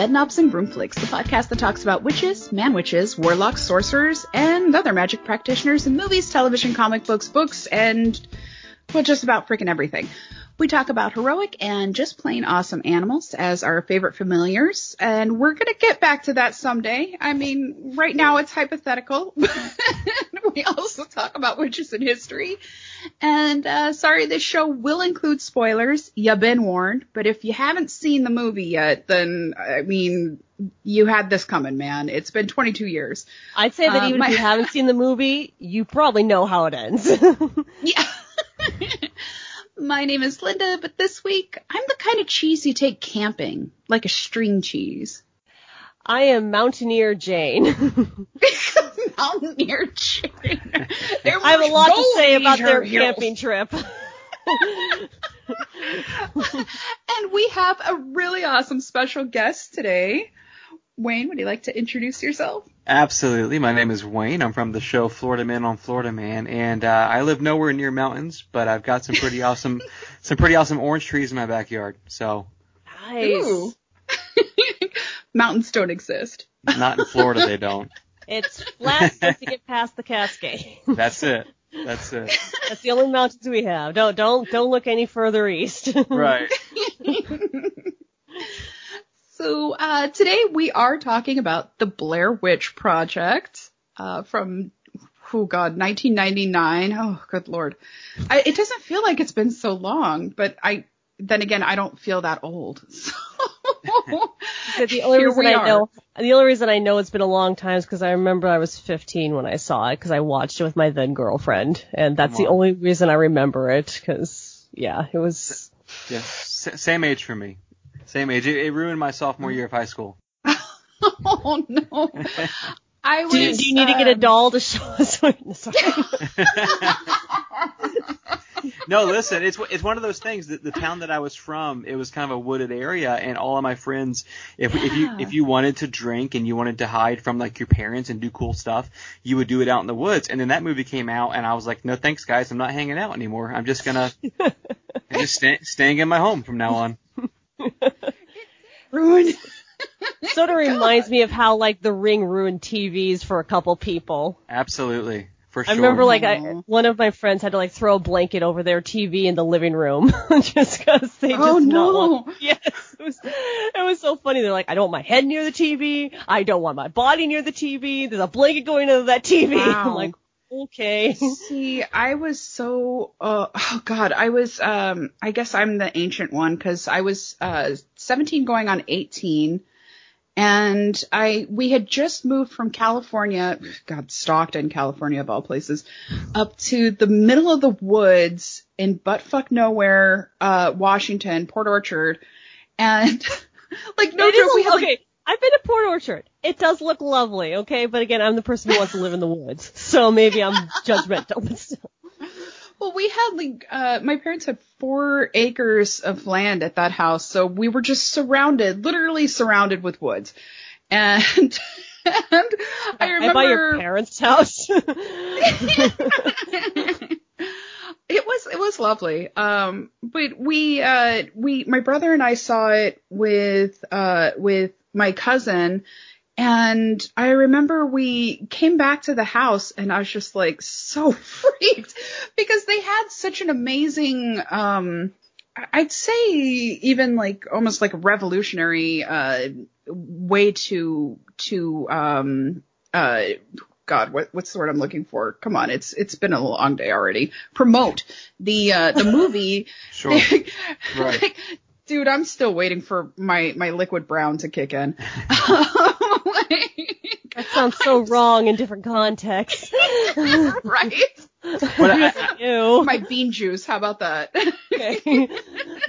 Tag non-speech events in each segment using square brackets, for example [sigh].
To Bedknobs and Broomflicks, the podcast that talks about witches, man witches, warlocks, sorcerers, and other magic practitioners in movies, television, comic books, books, and well, just about freaking everything. We talk about heroic and just plain awesome animals as our favorite familiars, and we're gonna get back to that someday. I mean, right now it's hypothetical. [laughs] [laughs] we also talk about witches in history. And uh, sorry, this show will include spoilers. You've been warned. But if you haven't seen the movie yet, then I mean, you had this coming, man. It's been 22 years. I'd say that Uh, even my- if you [laughs] haven't seen the movie, you probably know how it ends. [laughs] Yeah. My name is Linda, but this week I'm the kind of cheese you take camping, like a string cheese. I am Mountaineer Jane. Mountaineer [laughs] chicken. There I have a lot to say about their hills. camping trip. [laughs] And we have a really awesome special guest today. Wayne, would you like to introduce yourself? Absolutely. My name is Wayne. I'm from the show Florida Man on Florida Man, and uh, I live nowhere near mountains, but I've got some pretty awesome, [laughs] some pretty awesome orange trees in my backyard. So Nice. Mountains don't exist. not in Florida, they don't. It's flat to get past the Cascade. [laughs] That's it. That's it. That's the only mountains we have. Don't don't don't look any further east. [laughs] Right. [laughs] So uh, today we are talking about the Blair Witch Project uh, from oh god 1999. Oh good lord, I, it doesn't feel like it's been so long, but I then again I don't feel that old. [laughs] So [laughs] the only here reason we I are. know the only reason I know it's been a long time is because I remember I was 15 when I saw it because I watched it with my then girlfriend, and that's the only reason I remember it because yeah, it was. Yeah. S- same age for me. Same age. It, it ruined my sophomore year of high school. [laughs] oh no, I was. Do you, do you need to get a um, doll to show us? Sorry. No, listen, it's it's one of those things that the town that I was from, it was kind of a wooded area, and all of my friends, if if you if you wanted to drink and you wanted to hide from like your parents and do cool stuff, you would do it out in the woods. And then that movie came out, and I was like, no thanks, guys, I'm not hanging out anymore. I'm just gonna I'm just sta- staying in my home from now on. ruined. sort of reminds me of how like The Ring ruined TVs for a couple people. Absolutely, for I remember like I, one of my friends had to like throw a blanket over their TV in the living room [laughs] just because they just Oh, did not no. want. Yes, it was it was so funny. They're like, I don't want my head near the TV. I don't want my body near the TV. There's a blanket going into that TV. [laughs] Wow. I'm like, okay. [laughs] See, I was so uh, oh god, I was um I guess I'm the ancient one cuz I was uh 17 going on 18 and I we had just moved from California, god, Stockton, California of all places, up to the middle of the woods in buttfuck nowhere, uh Washington, Port Orchard. And [laughs] like no It is joke, a- we had like okay. I've been to Port Orchard. It does look lovely, okay? But again, I'm the person who wants to live in the woods. So maybe I'm judgmental. [laughs] but still. Well, we had like uh my parents had four acres of land at that house, so we were just surrounded, literally surrounded with woods. And [laughs] and I remember I buy your parents' house. [laughs] it was it was lovely. Um but we uh we my brother and I saw it with uh with my cousin and I remember we came back to the house and I was just like so [laughs] freaked because they had such an amazing um I'd say even like almost like a revolutionary uh way to to um uh God, what, what's the word I'm looking for? Come on, it's it's been a long day already. Promote the uh, the movie. [laughs] Sure. [laughs] Right. Like, dude, I'm still waiting for my my liquid brown to kick in. That sounds so wrong in different contexts. [laughs] right? But I, My bean juice. How about that? Okay. [laughs]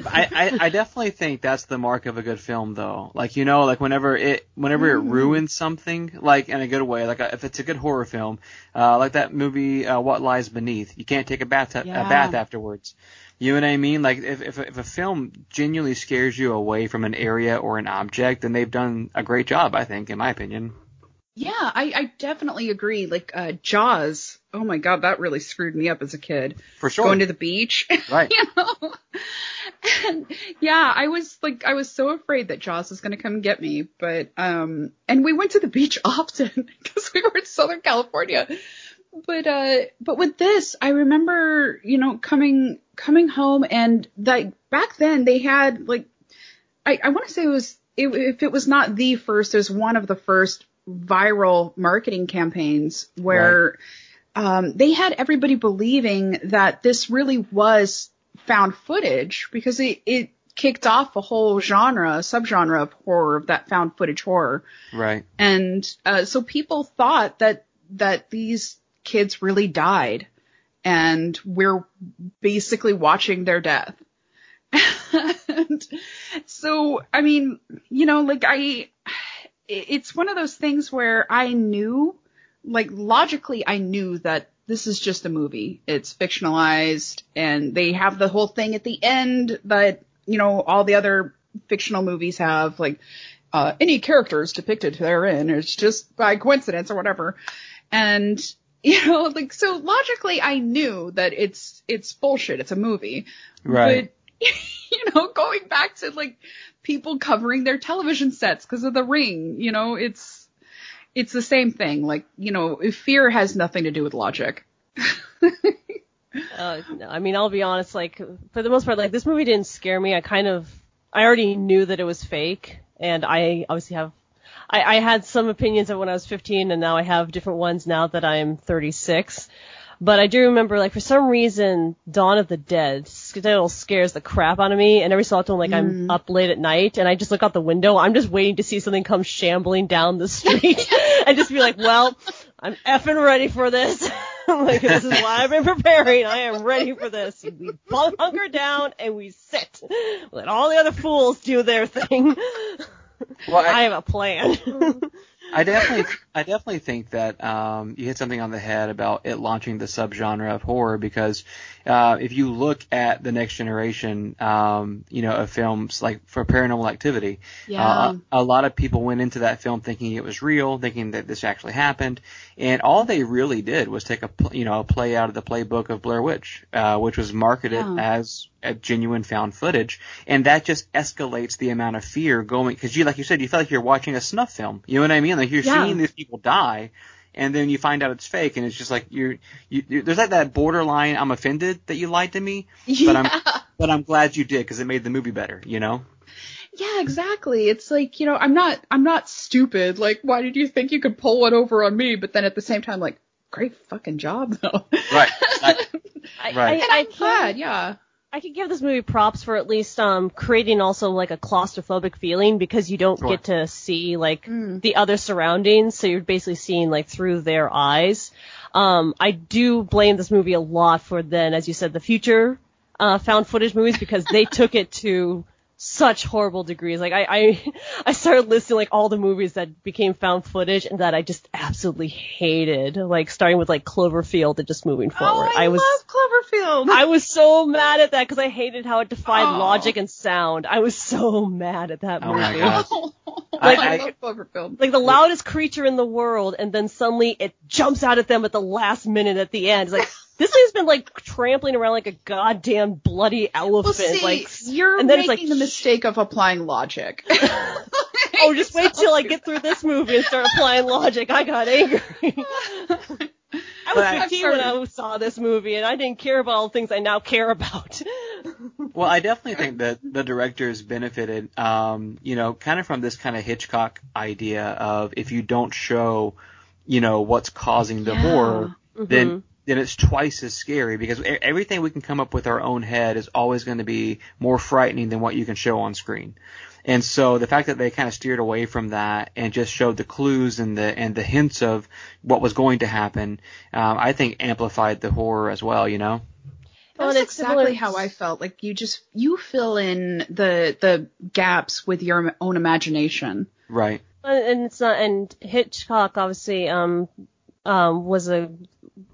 I, I, I definitely think that's the mark of a good film, though. Like you know, like whenever it whenever it ruins something, like in a good way, like a, if it's a good horror film, uh, like that movie uh, What Lies Beneath, you can't take a bath a Yeah. bath afterwards. You know what I mean? Like if if if a film genuinely scares you away from an area or an object, then they've done a great job, I think, in my opinion. Yeah, I, I definitely agree. Like uh, Jaws. Oh my god, that really screwed me up as a kid. For sure. Going to the beach. [laughs] Right. you know? And yeah, I was like, I was so afraid that Jaws was going to come get me, but um, and we went to the beach [laughs] often because we were in Southern California. But uh, but with this, I remember, you know, coming coming home and like back then they had like, I I want to say it was it, if it was not the first, it was one of the first viral marketing campaigns where um, they had everybody believing that this really was found footage because it, it kicked off a whole genre, subgenre of horror, of that found footage horror. Right. And uh, so people thought that that these kids really died, and we're basically watching their death. [laughs] and so, I mean, you know, like I, it's one of those things where I knew, like logically, I knew that this is just a movie. It's fictionalized, and they have the whole thing at the end that you know all the other fictional movies have, like uh, any characters depicted therein is just by coincidence or whatever. And [laughs] you know, like so logically, I knew that it's it's bullshit. It's a movie, Right. But [laughs] you know, going back to like people covering their television sets because of the ring, you know, it's it's the same thing. Like you know, fear has nothing to do with logic. [laughs] Uh, I mean, I'll be honest. Like for the most part, like this movie didn't scare me. I kind of, I already knew that it was fake, and I obviously have, I, I had some opinions of when I was 15, and now I have different ones now that I'm 36. But I do remember, like, for some reason, Dawn of the Dead still scares the crap out of me. And every so often, like, I'm mm. up late at night and I just look out the window. I'm just waiting to see something come shambling down the street [laughs] and just be like, well, I'm effing ready for this. [laughs] like, this is why I've been preparing. I am ready for this. We both hunker down and we sit. Let all the other fools do their thing. Well, I [laughs] I, have a plan. I definitely, I definitely think that um, you hit something on the head about it launching the subgenre of horror because uh, if you look at the next generation, um, you know, of films like for Paranormal Activity, uh, a, lot of people went into that film thinking it was real, thinking that this actually happened, and all they really did was take a, you know, a play out of the playbook of Blair Witch, uh, which was marketed Yeah. as a genuine found footage, and that just escalates the amount of fear going because you, like you said, you feel like you're watching a snuff film. You know what I mean? Like you're Yeah. seeing these people die, and then you find out it's fake, and it's just like you're, you, you there's like that borderline. I'm offended that you lied to me, but I'm, but I'm glad you did because it made the movie better. You know? Yeah, exactly. It's like, you know, I'm not I'm not stupid. Like, why did you think you could pull one over on me? But then at the same time, like, great fucking job though. Right. [laughs] I, Right. I, And I I'm can't- glad, yeah. I could give this movie props for at least um creating also like a claustrophobic feeling because you don't Sure. get to see like Mm. the other surroundings, so you're basically seeing like through their eyes. Um, I do blame this movie a lot for then, as you said, the future uh, found footage movies because they [laughs] took it to such horrible degrees. Like I, I, [laughs] I started listing like all the movies that became found footage and that I just absolutely hated. Like starting with like Cloverfield and just moving oh, forward. Oh, I, was love Cloverfield. [laughs] I was so mad at that because I hated how it defied Oh. logic and sound. I was so mad at that Oh movie. my gosh. [laughs] I, I- love Cloverfield. Like the loudest creature in the world, and then suddenly it jumps out at them at the last minute at the end. It's like this thing's been like trampling around like a goddamn bloody Well, elephant. see, like you're and then it's making like, the mistake of applying logic. [laughs] [laughs] oh, just wait till I get through this movie and start applying logic. I got angry. [laughs] I was But I- 15 when I saw this movie, and I didn't care about all the things I now care about. Well, I definitely think that the directors benefited, um, you know, kind of from this kind of Hitchcock idea of if you don't show, you know, what's causing the Yeah. horror, then Mhm. Then it's twice as scary because e- everything we can come up with our own head is always going to be more frightening than what you can show on screen. And so the fact that they kind of steered away from that and just showed the clues and the and the hints of what was going to happen, um, I think amplified the horror as well. You know. That's Well, and exactly similar- how I felt. Like you just you fill in the the gaps with your own imagination. Right. And and it's not, and Hitchcock obviously um um was a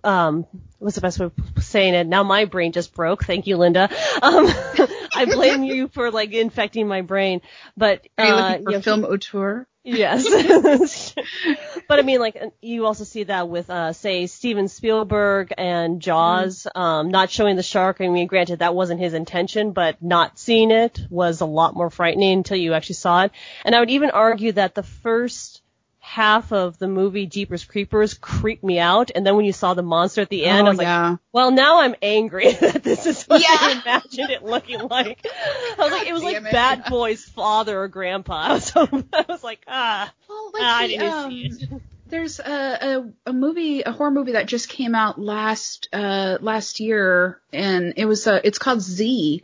um, what's the best way of saying it? Now my brain just broke. Thank you, Linda. Um, [laughs] I blame you for like infecting my brain. But Are you uh, looking for you know, film auteur? Yes. [laughs] but I mean, like, you also see that with, uh, say, Steven Spielberg and Jaws, um, not showing the shark. I mean, granted, that wasn't his intention, but not seeing it was a lot more frightening until you actually saw it. And I would even argue that the first half of the movie Jeepers Creepers creeped me out, and then when you saw the monster at the end, oh I was like, well, now I'm angry [laughs] that this is what Yeah. I imagined it looking like. I was like, it was like damn it. Bad Boy's father or grandpa. [laughs] I was, I was like, ah, well, like ah, I didn't um, see it. There's a, a a movie, a horror movie that just came out last uh last year, and it was uh it's called Z,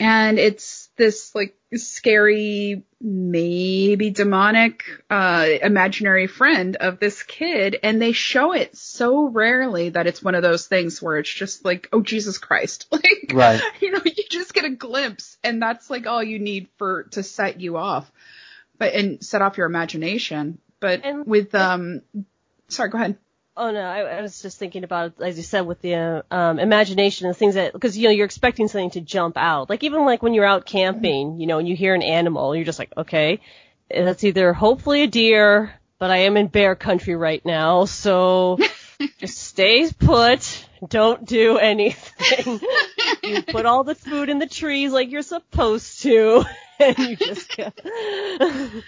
and it's this like scary, maybe demonic, uh imaginary friend of this kid, and they show it so rarely that it's one of those things where it's just like, oh Jesus Christ, [laughs] like Right. [laughs] you know, you just get a glimpse, and that's like all you need for to set you off, but and set off your imagination. But And- with um, sorry, go ahead. Oh no, I, I was just thinking about it, as you said, with the uh, um, imagination and things that, because you know you're expecting something to jump out. Like even like when you're out camping, you know, and you hear an animal, you're just like, okay, that's either hopefully a deer, but I am in bear country right now, so just stay put. Don't do anything. you [laughs] put all the food in the trees like you're supposed to, [laughs] and you just go. [laughs] and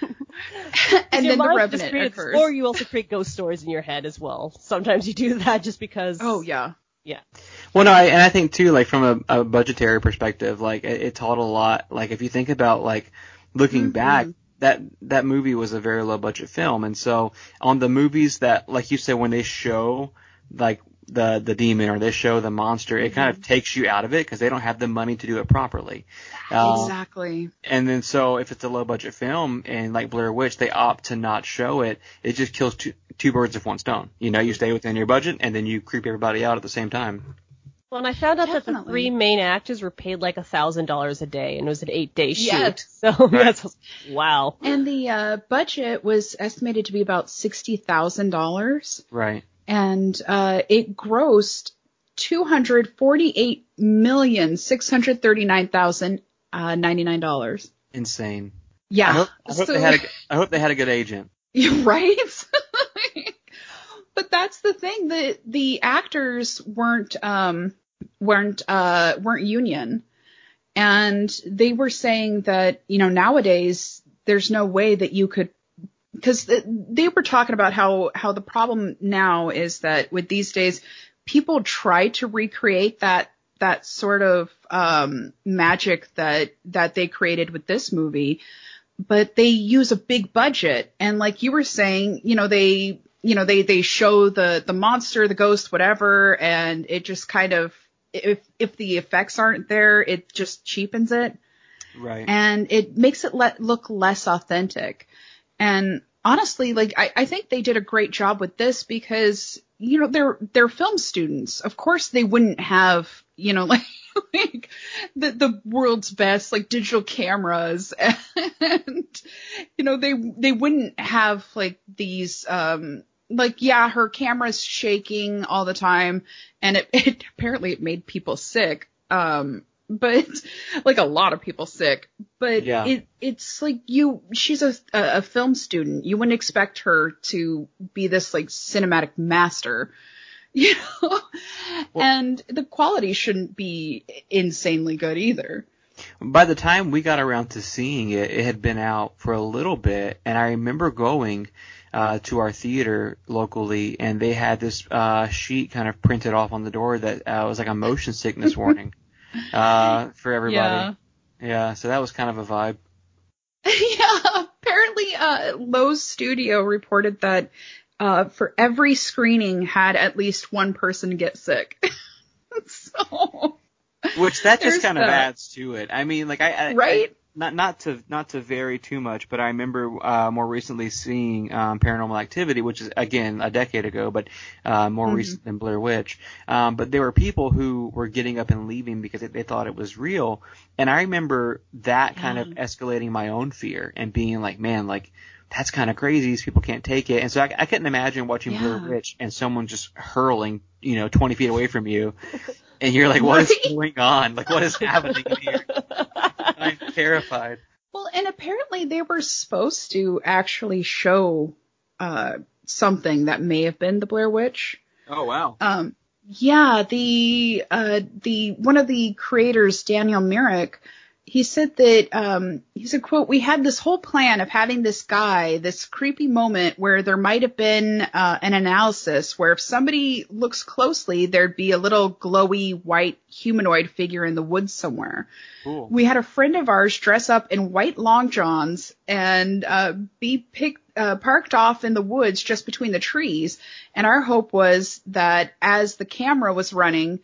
then the mind just revenant occurs. Or you also create ghost stories in your head as well. Sometimes you do that just because. oh yeah. Yeah. Well, no, I, and I think too, like from a, a budgetary perspective, like it, it taught a lot. Like if you think about like looking Mm-hmm. back, that that movie was a very low budget film, and so on the movies that, like you said, when they show like the the demon or they show the monster, it kind Mm-hmm. of takes you out of it because they don't have the money to do it properly. Uh, exactly. And then so if it's a low budget film and like Blair Witch, they opt to not show it. It just kills two two birds with one stone. You know, you stay within your budget and then you creep everybody out at the same time. Well, and I found out that the three main actors were paid like a thousand dollars a day, and it was an eight day shoot. Yes. [laughs] So that's wow. And the uh, budget was estimated to be about sixty thousand dollars, Right. and uh, it grossed two hundred forty-eight million six hundred thirty-nine thousand uh, ninety-nine dollars. Insane. Yeah. I hope, I hope So- they had a, [laughs] I hope they had a good agent. [laughs] Right? but that's the thing that the actors weren't um weren't uh weren't union. And they were saying that, you know, nowadays there's no way that you could because they were talking about how how the problem now is that with these days people try to recreate that that sort of um magic that that they created with this movie but they use a big budget and like you were saying you know they you know they they show the the monster the ghost whatever and it just kind of if if the effects aren't there it just cheapens it Right. and it makes it let look less authentic. And honestly, like I, I think they did a great job with this because you know they're they're film students. Of course, they wouldn't have you know like [laughs] like the the world's best like digital cameras [laughs] and you know they they wouldn't have like these um like yeah her camera's shaking all the time and it, [laughs] it apparently it made people sick um but [laughs] like a lot of people sick but Yeah. it it's like you she's a, a a film student. You wouldn't expect her to be this like cinematic master [laughs] you know? And the quality shouldn't be insanely good either. By the time we got around to seeing it, it had been out for a little bit, and I remember going uh, to our theater locally, and they had this uh, sheet kind of printed off on the door that uh, was like a motion sickness [laughs] warning uh, for everybody. Yeah, yeah, so that was kind of a vibe. [laughs] yeah, apparently uh Loews studio reported that uh for every screening had at least one person get sick. [laughs] so Which that just There's kind of that. adds to it. I mean, like I, I Right? I- not not to not to vary too much, but I remember uh, more recently seeing um, Paranormal Activity, which is again a decade ago, but uh, more Mhm. recent than Blair Witch. Um, but there were people who were getting up and leaving because they, they thought it was real, and I remember that kind of escalating my own fear and being like, man, like that's kind of crazy. These people can't take it, and so I, I couldn't imagine watching Blair Yeah. Witch and someone just hurling, you know, 20 feet away from you. [laughs] And you're like, what is going on? Like, what is happening here? [laughs] I'm terrified. Well, and apparently they were supposed to actually show uh, something that may have been the Blair Witch. Oh wow. Um, yeah, the uh, the one of the creators, Daniel Myrick, he said that um, he said, "quote We had this whole plan of having this guy, this creepy moment where there might have been uh, an analysis where if somebody looks closely, there'd be a little glowy white humanoid figure in the woods somewhere." Cool. we had a friend of ours dress up in white long johns and uh, be picked, uh, parked off in the woods just between the trees. And our hope was that as the camera was running,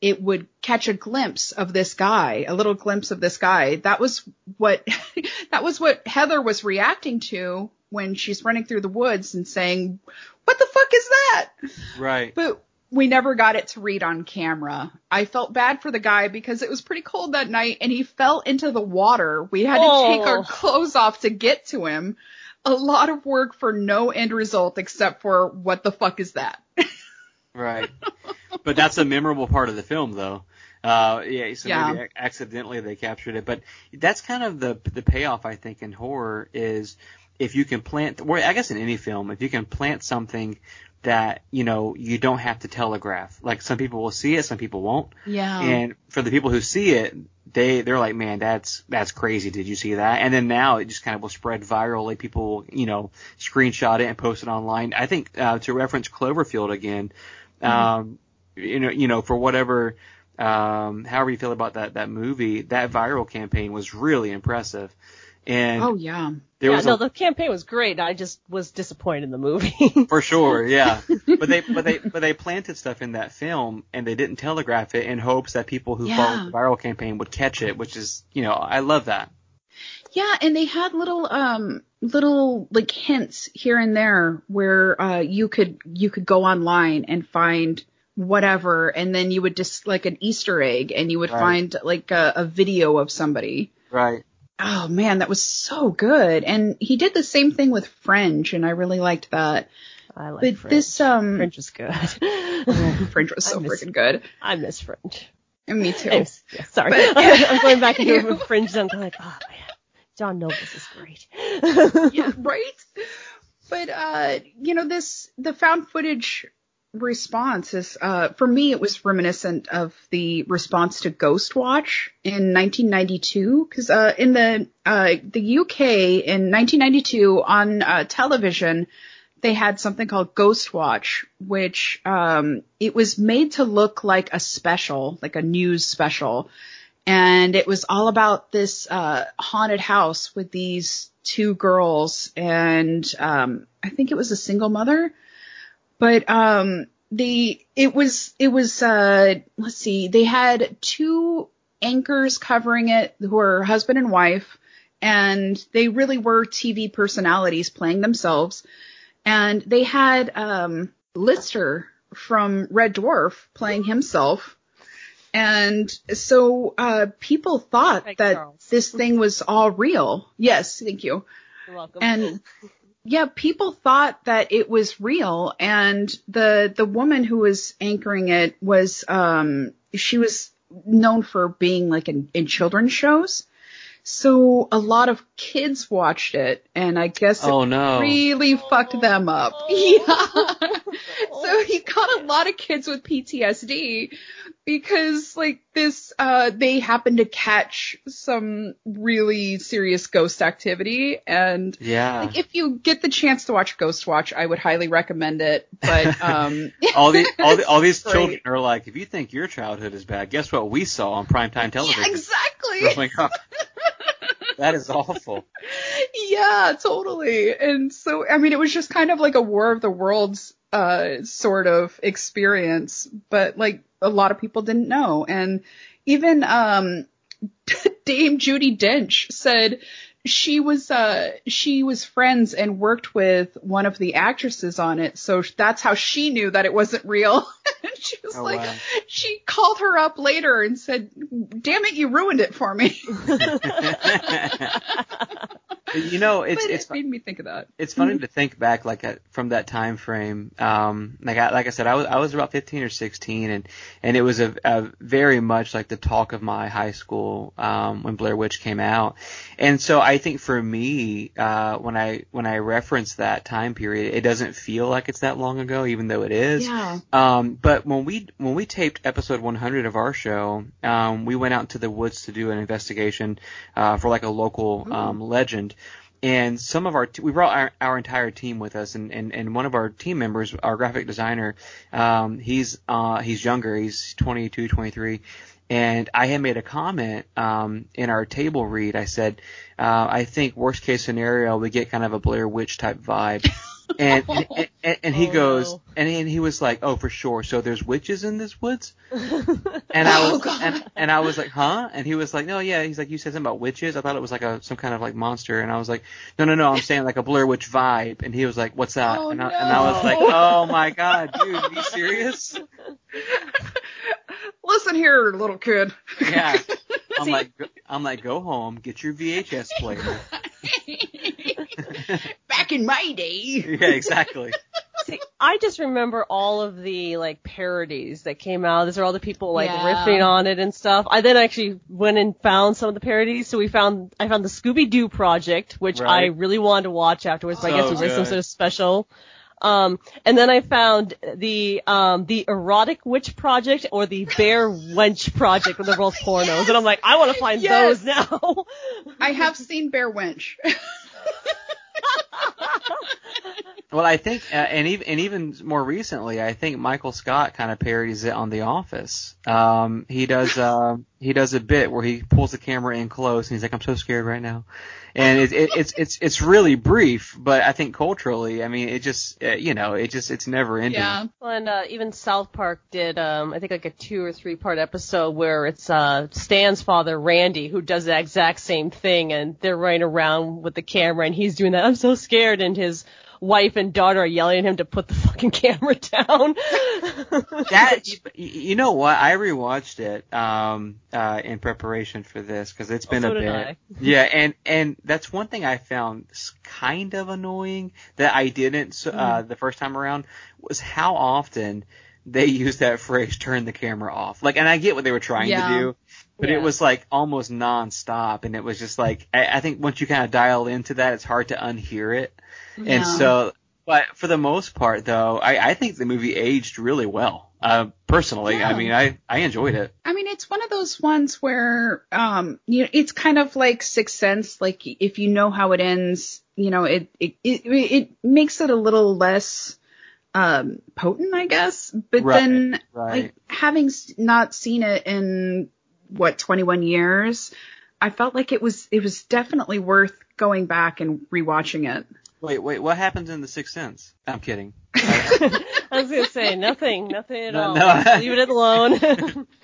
it would catch a glimpse of this guy, a little glimpse of this guy. That was what [laughs] that was what Heather was reacting to when she's running through the woods and saying, "What the fuck is that?" Right. But we never got it to read on camera. I felt bad for the guy because it was pretty cold that night and he fell into the water. We had to Oh. take our oh. clothes off to get to him. A lot of work for no end result except for what the fuck is that? [laughs] Right. but that's a memorable part of the film, though. Uh, yeah. So Yeah. maybe ac- accidentally they captured it, but that's kind of the the payoff I think in horror is if you can plant, or I guess in any film, if you can plant something that you know you don't have to telegraph. Like some people will see it, some people won't. Yeah. And for the people who see it, they they're like, man, that's that's crazy. Did you see that? And then now it just kind of will spread virally. People, will, you know, screenshot it and post it online. I think uh, to reference Cloverfield again, um, you know, you know, for whatever, um, however you feel about that that movie, that viral campaign was really impressive. And oh yeah. there yeah, was no, a, the campaign was great. I just was disappointed in the movie. [laughs] for sure, yeah. [laughs] but they but they but they planted stuff in that film and they didn't telegraph it in hopes that people who Yeah. followed the viral campaign would catch it, which is you know I love that. Yeah, and they had little um little like hints here and there where uh you could you could go online and find whatever and then you would just like an Easter egg and you would Right. find like a, a video of somebody. Right. Oh man, that was so good. And he did the same thing with Fringe and I really liked that. I like But Fringe. this um Fringe is good. [laughs] Fringe was [laughs] so I miss- freaking good. I miss Fringe. And me too. [laughs] Anyways, yeah, sorry. But- I'm going back into Fringe and I'm like, oh man, John Nobles is great. [laughs] yeah, [laughs] right? But uh, you know, this the found footage response is uh for me it was reminiscent of the response to Ghost Watch in 1992 cuz uh in the uh the UK in 1992 on uh, television they had something called Ghost Watch which um it was made to look like a special like a news special and it was all about this uh, haunted house with these two girls, and um, I think it was a single mother. But um, the it was it was uh, let's see, they had two anchors covering it who were husband and wife, and they really were TV personalities playing themselves, and they had um, Lister from Red Dwarf playing himself. And so uh, people thought Craig that Charles. this thing was all real. Yes, thank you. You're welcome. And yeah, people thought that it was real. And the the woman who was anchoring it was um she was known for being like in, in children's shows. So a lot of kids watched it, and I guess it Oh no. really fucked them up. Oh. [laughs] Yeah. [laughs] so you got a lot of kids with PTSD because like this uh they happen to catch some really serious ghost activity and Yeah. like if you get the chance to watch Ghost Watch, I would highly recommend it. But [laughs] um all these all, the, all these [laughs] Great. children are like, if you think your childhood is bad, guess what we saw on primetime television yeah, exactly. [laughs] that is awful. yeah, totally. And so, I mean, it was just kind of like a War of the Worlds uh, sort of experience, but like a lot of people didn't know. And even um, [laughs] Dame Judi Dench said she was uh she was friends and worked with one of the actresses on it, so that's how she knew that it wasn't real. [laughs] she was Oh, like, wow. she called her up later and said, "Damn it, you ruined it for me." [laughs] you know, it's but it's it made me think of that. it's funny to think back like at, from that time frame. Um, like I, like I said, I was I was about 15 or 16, and and it was a, a very much like the talk of my high school um, when Blair Witch came out. And so I think for me, uh, when I when I reference that time period, it doesn't feel like it's that long ago, even though it is. Yeah. Um, but when we when we taped episode 100 of our show, um, we went out into the woods to do an investigation uh, for like a local um, legend. And some of our t- we brought our, our entire team with us, and, and, and one of our team members, our graphic designer, um, he's uh, he's younger, he's 22, 23, and I had made a comment um, in our table read. I said, uh, I think worst case scenario we get kind of a Blair Witch type vibe. [laughs] And and, and, and he Oh, goes, no. and, and he was like, "Oh, for sure. So there's witches in this woods." [laughs] And I Oh, was, God. and, and I was like, "Huh?" And he was like, "No, yeah." He's like, "You said something about witches. I thought it was like a some kind of like monster." And I was like, "No, no, no. I'm saying like a Blair Witch vibe." And he was like, "What's that?" Oh, and, I, and I was like, "Oh my god, dude, are you serious?" [laughs] Listen here, little kid. Yeah. [laughs] I'm like, I'm like, go home, get your VHS player. [laughs] Back in my day. yeah, exactly. See, I just remember all of the like parodies that came out. These are all the people like Yeah. riffing on it and stuff. I then actually went and found some of the parodies. So we found I found the Scooby Doo Project, which I really wanted to watch afterwards. But I guess it was like some sort of special. Um, and then I found the um the Erotic Witch Project or the Bare Wench Project, where they're both pornos. And I'm like, I want to find Yes. those now. I have seen Bare Wench. [laughs] Well, I think, uh, and even and even more recently, I think Michael Scott kind of parodies it on The Office. Um, he does uh, he does a bit where he pulls the camera in close and he's like, "I'm so scared right now," and it, it, it's it's it's really brief, but I think culturally, I mean, it just uh, you know, it just it's never ending. yeah. Well, and uh, even South Park did, um, I think like a two or three part episode where it's uh, Stan's father, Randy, who does the exact same thing, and they're running around with the camera, and he's doing that. I'm so scared, and his wife and daughter are yelling at him to put the fucking [laughs] camera down. That [laughs] you, know what? I rewatched it um, uh, in preparation for this because it's been so a bit. Yeah, and and that's one thing I found kind of annoying that I didn't uh, the first time around was how often they [laughs] use that phrase "turn the camera off." Like, and I get what they were trying Yeah. to do, but Yeah. it was like almost nonstop, and it was just like I, I think once you kind of dial into that, it's hard to unhear it. Yeah. And so, but for the most part, though, I, I think the movie aged really well. Uh, personally, I mean, I, I enjoyed it. I mean, it's one of those ones where, um, you know, it's kind of like Sixth Sense. Like, if you know how it ends, you know, it it it, it makes it a little less um potent, I guess. But Right, then, right. like, having s- not seen it in what 21 years, I felt like it was it was definitely worth going back and rewatching it. Wait, wait, what happens in The Sixth Sense? I'm kidding. [laughs] I was gonna say nothing, nothing at No, all. no. Just Leave it alone. [laughs]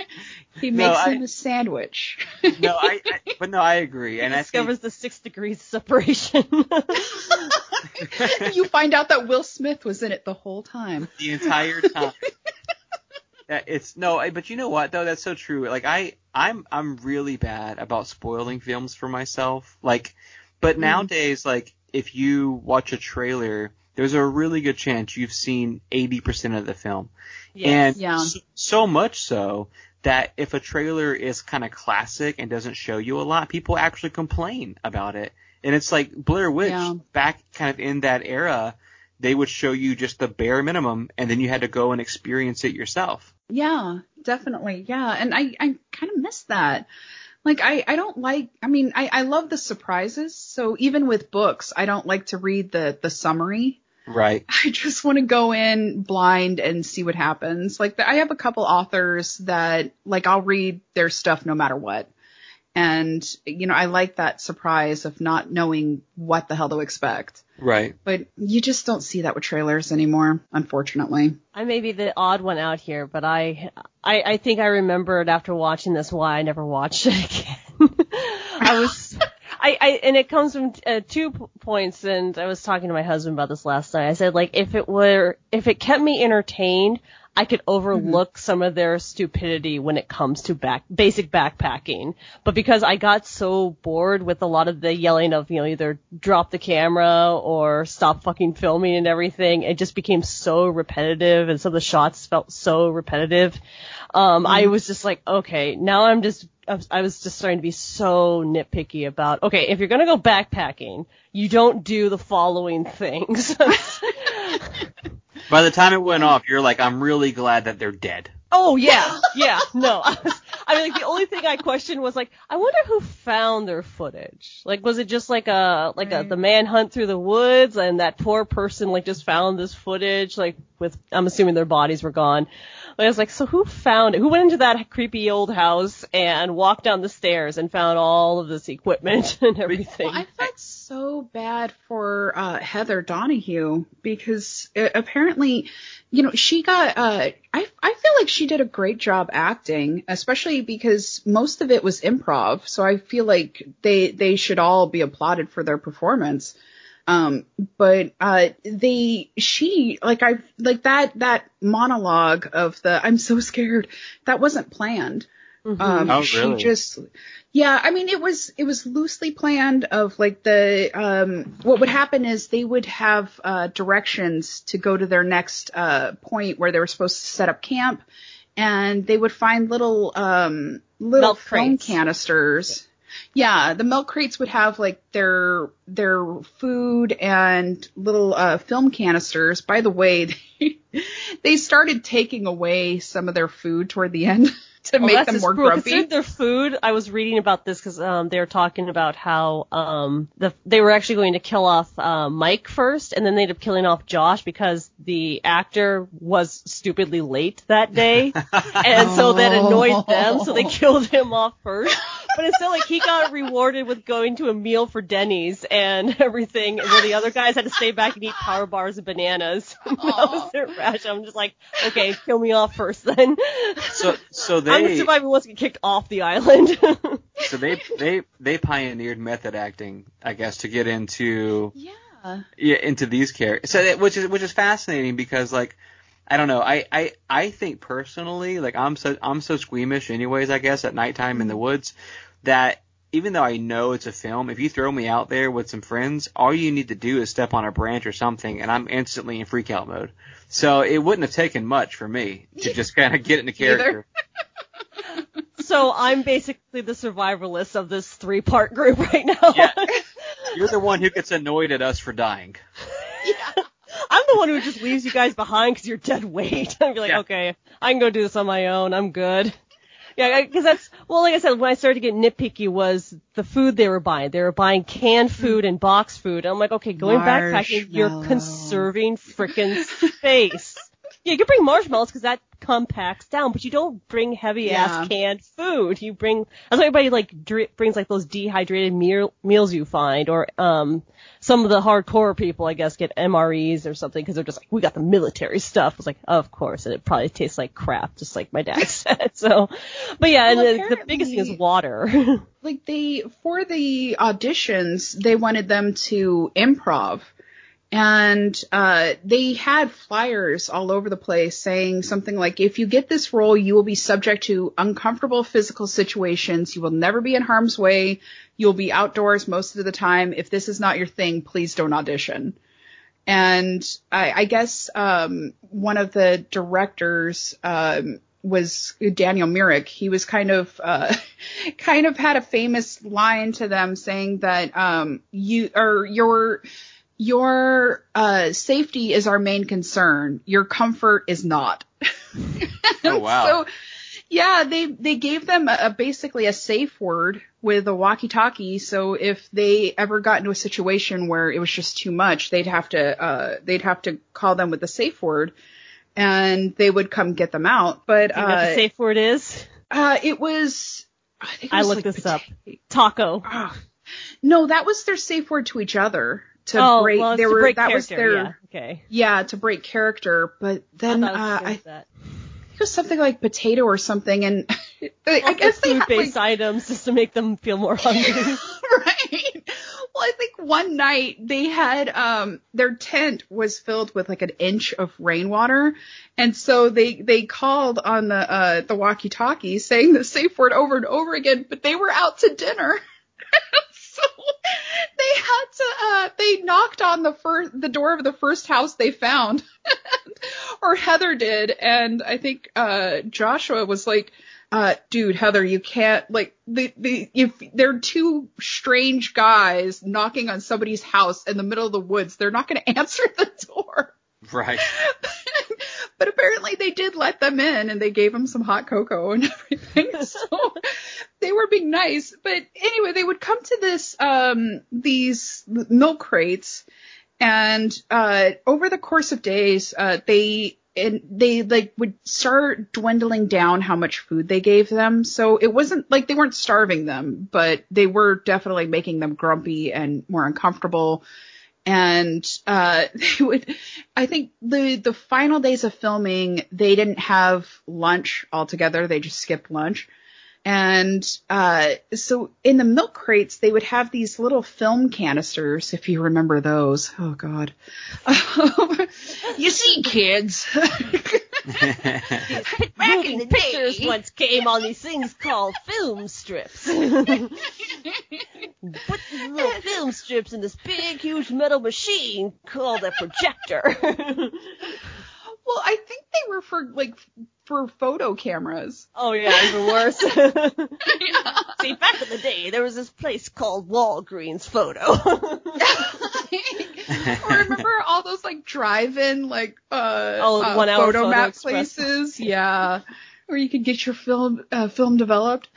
He No, makes I- him a sandwich. no, I, I, but no, I agree, and I think Discovers the six degrees separation. [laughs] you find out that Will Smith was in it the whole time. the entire time. Yeah, it's no, I- but you know what though? That's so true. Like I, I'm, I'm really bad about spoiling films for myself. Like, but hmm. nowadays, like if you watch a trailer, there's a really good chance you've seen 80% of the film. And Yeah. so, so much so that if a trailer is kind of classic and doesn't show you a lot, people actually complain about it. And it's like Blair Witch Yeah. back kind of in that era, they would show you just the bare minimum and then you had to go and experience it yourself. Yeah, definitely. Yeah. And I, I kind of miss that. Like I, I don't like I mean, I, I love the surprises. So even with books, I don't like to read the the summary. Right. [laughs] I just want to go in blind and see what happens. Like I have a couple authors that like I'll read their stuff no matter what. And you know, I like that surprise of not knowing what the hell to expect. Right. But you just don't see that with trailers anymore, unfortunately. I may be the odd one out here, but I, I, I think I remembered after watching this why I never watched it again. [laughs] I was, [laughs] I, I, and it comes from uh, two p- points, and I was talking to my husband about this last night. I said, like, if it were, if it kept me entertained, I could overlook some of their stupidity when it comes to back, basic backpacking. But because I got so bored with a lot of the yelling of, you know, either drop the camera or stop fucking filming and everything, it just became so repetitive and some of the shots felt so repetitive. Um, I was just like, okay, now I'm just, I was- I was just starting to be so nitpicky about, okay, if you're gonna go backpacking, you don't do the following [laughs] things. [laughs] [laughs] By the time it went off, you're like, I'm really glad that they're dead. Oh yeah, yeah. No, I, was, [laughs] I mean, like the only thing I questioned was like, I wonder who found their footage. Like, was it just like a like a the manhunt through the woods, and that poor person like just found this footage, like with I'm assuming their bodies were gone. But I was like, so who found it? Who went into that creepy old house and walked down the stairs and found all of this equipment [laughs] and everything? Well, I felt so bad for uh, Heather Donahue because uh, apparently, you know, she got. Uh, I I feel like she did a great job acting, especially because most of it was improv. So I feel like they they should all be applauded for their performance. Um, but uh, they she like I like that that monologue of the I'm so scared that wasn't planned. Um, Oh, she just, yeah, I mean, it was, it was loosely planned of like the, um, what would happen is they would have, uh, directions to go to their next, uh, point where they were supposed to set up camp and they would find little, um, little Milk film crates. canisters. Yeah, the milk crates would have like their their food and little uh, film canisters. By the way, [laughs] they, they started taking away some of their food toward the end [laughs] [laughs] to Well, make them more cruel. grumpy. Considering their food, I was reading about this because um, they were talking about how um, the, they were actually going to kill off uh, Mike first, and then they ended up killing off Josh because the actor was stupidly late that day, [laughs] and so that annoyed them, so they killed him off first. [laughs] But instead, like he got rewarded with going to a meal for Denny's and [laughs] everything, where the other guys had to stay back and eat power bars and bananas. [laughs] that was their ration. I'm just like, okay, kill me off first then. So, so [laughs] they. I'm the they, survivor who wants to get kicked off the island. so they, they, they pioneered method acting, I guess, to get into yeah. yeah, into these characters. So that, which is which is fascinating because like I don't know. I, I I think personally like I'm so I'm so squeamish anyways. I guess at nighttime in the mm-hmm. woods that even though I know it's a film, if you throw me out there with some friends, all you need to do is step on a branch or something, and I'm instantly in freak out mode. So it wouldn't have taken much for me to just [laughs] kind of get into character. [laughs] so I'm basically the survivalist of this three part group right now. Yeah. [laughs] You're the one who gets annoyed at us for dying. I'm the one who just leaves you guys behind because you're dead weight. [laughs] I'd be like, Yeah. okay, I can go do this on my own. I'm good. Yeah, because that's well, like I said, when I started to get nitpicky was the food they were buying. They were buying canned food and box food. I'm like, okay, going backpacking, you're conserving frickin' space. [laughs] Yeah, you can bring marshmallows because that compacts down, but you don't bring heavy Yeah. ass canned food. You bring that's why everybody like dri- brings like those dehydrated meal, meals you find, or um some of the hardcore people I guess get MREs or something because they're just like we got the military stuff. It's like of course, and it probably tastes like crap, just like my dad [laughs] said. So, but yeah, Well, and the, the biggest thing is water. [laughs] like they for the auditions they wanted them to improv and uh they had flyers all over the place saying something like if you get this role you will be subject to uncomfortable physical situations. You will never be in harm's way. You'll be outdoors most of the time. If this is not your thing please don't audition. And I, I guess um, one of the directors um, was Daniel Myrick. He was kind of uh, [laughs] kind of had a famous line to them saying that um, you or your your uh, safety is our main concern. Your comfort is not. Oh, [laughs] wow. so yeah, they they gave them a, a basically a safe word with a walkie-talkie. So if they ever got into a situation where it was just too much, they'd have to uh, they'd have to call them with the safe word, and they would come get them out. But you know what the uh, safe word is uh, it was. I, think it I looked like this up. taco. Ah. no, that was their safe word to each other to oh, break. well, it's they to were break that was character, their yeah. Okay. yeah to break character. But then I it was uh, I that. it was something like potato or something, and [laughs] I guess the they had, food-based like, items just to make them feel more [laughs] hungry. right. Well, I think one night they had um their tent was filled with like an inch of rainwater, and so they they called on the uh the walkie-talkie saying the safe word over and over again, but they were out to dinner. [laughs] they had to uh they knocked on the first the door of the first house they found. [laughs] or Heather did, and I think uh Joshua was like uh, dude, Heather, you can't like the the if they're two strange guys knocking on somebody's house in the middle of the woods, they're not going [laughs] to answer the door. Right. [laughs] but apparently they did let them in and they gave them some hot cocoa and [laughs] everything. [laughs] So they were being nice. But anyway, they would come to this um these milk crates and uh over the course of days, uh they and they like would start dwindling down how much food they gave them. So it wasn't like they weren't starving them, but they were definitely making them grumpy and more uncomfortable. And uh [laughs] they would I think the the final days of filming they didn't have lunch altogether. They just skipped lunch. And uh, so in the milk crates, they would have these little film canisters, if you remember those. Oh God, [laughs] you see, kids. [laughs] Back in the pictures day. once came on these things called film strips. [laughs] Put these little film strips in this big, huge metal machine called a projector. Well, I think they were for like for photo cameras. oh yeah, even worse. Yeah. [laughs] [laughs] See, back in the day, there was this place called Walgreens Photo. [laughs] or remember all those like drive-in like uh, Oh, uh one hour photo photo map express. places yeah where you could get your film uh, film developed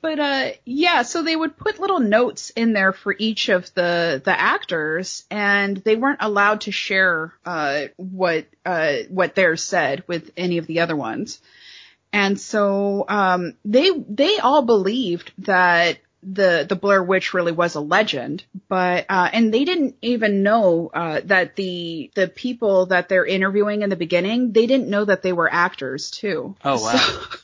but uh yeah so they would put little notes in there for each of the the actors and they weren't allowed to share uh what uh what theirs said with any of the other ones. And so um, they they all believed that the the Blair Witch really was a legend, but uh, and they didn't even know uh, that the the people that they're interviewing in the beginning they didn't know that they were actors too. Oh, wow.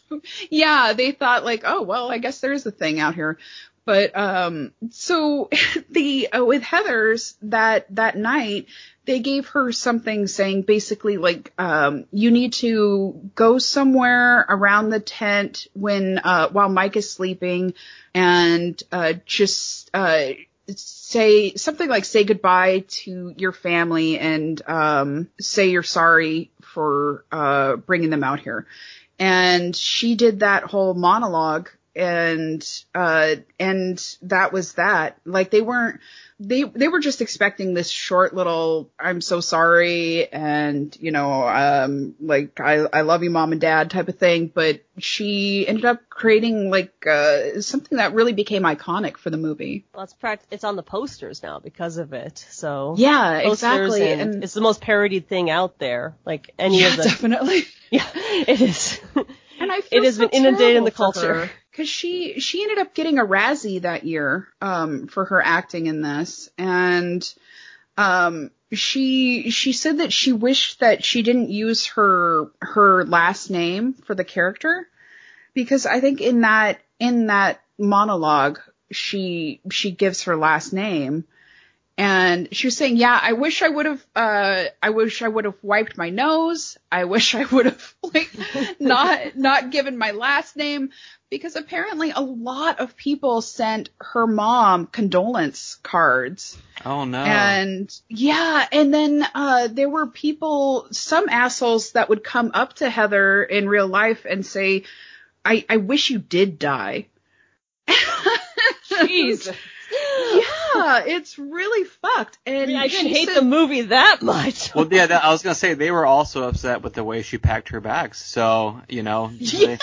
So, [laughs] yeah, they thought like, oh well, I guess there's a thing out here. But um, so [laughs] the uh, with Heather's that that night they gave her something saying basically like um, you need to go somewhere around the tent when uh, while Mike is sleeping and uh, just uh, say something like say goodbye to your family and um, say you're sorry for uh, bringing them out here. And she did that whole monologue and uh and that was that like they weren't they they were just expecting this short little I'm so sorry and you know um like I I love you mom and dad type of thing but she ended up creating like uh something that really became iconic for the movie. well, it's pract- it's on the posters now because of it. So Yeah, exactly. and And, it's the most parodied thing out there. Like any yeah, of the [laughs] definitely. [laughs] yeah, it is. And I feel It has so been inundated in the culture. Her, Cause she, she ended up getting a Razzie that year, um, for her acting in this. And, um, she, she said that she wished that she didn't use her, her last name for the character. Because I think in that, in that monologue, she, she gives her last name. And she was saying, yeah, I wish I would have, uh, I wish I would have wiped my nose. I wish I would have, [laughs] like, not, not given my last name because apparently a lot of people sent her mom condolence cards. Oh no. And yeah, and then, uh, there were people, some assholes that would come up to Heather in real life and say, I, I wish you did die. [laughs] Jeez. Yeah, it's really fucked. And I, mean, I didn't hate said- the movie that much. well, yeah, that, I was gonna say they were also upset with the way she packed her bags. So you know, [laughs] they,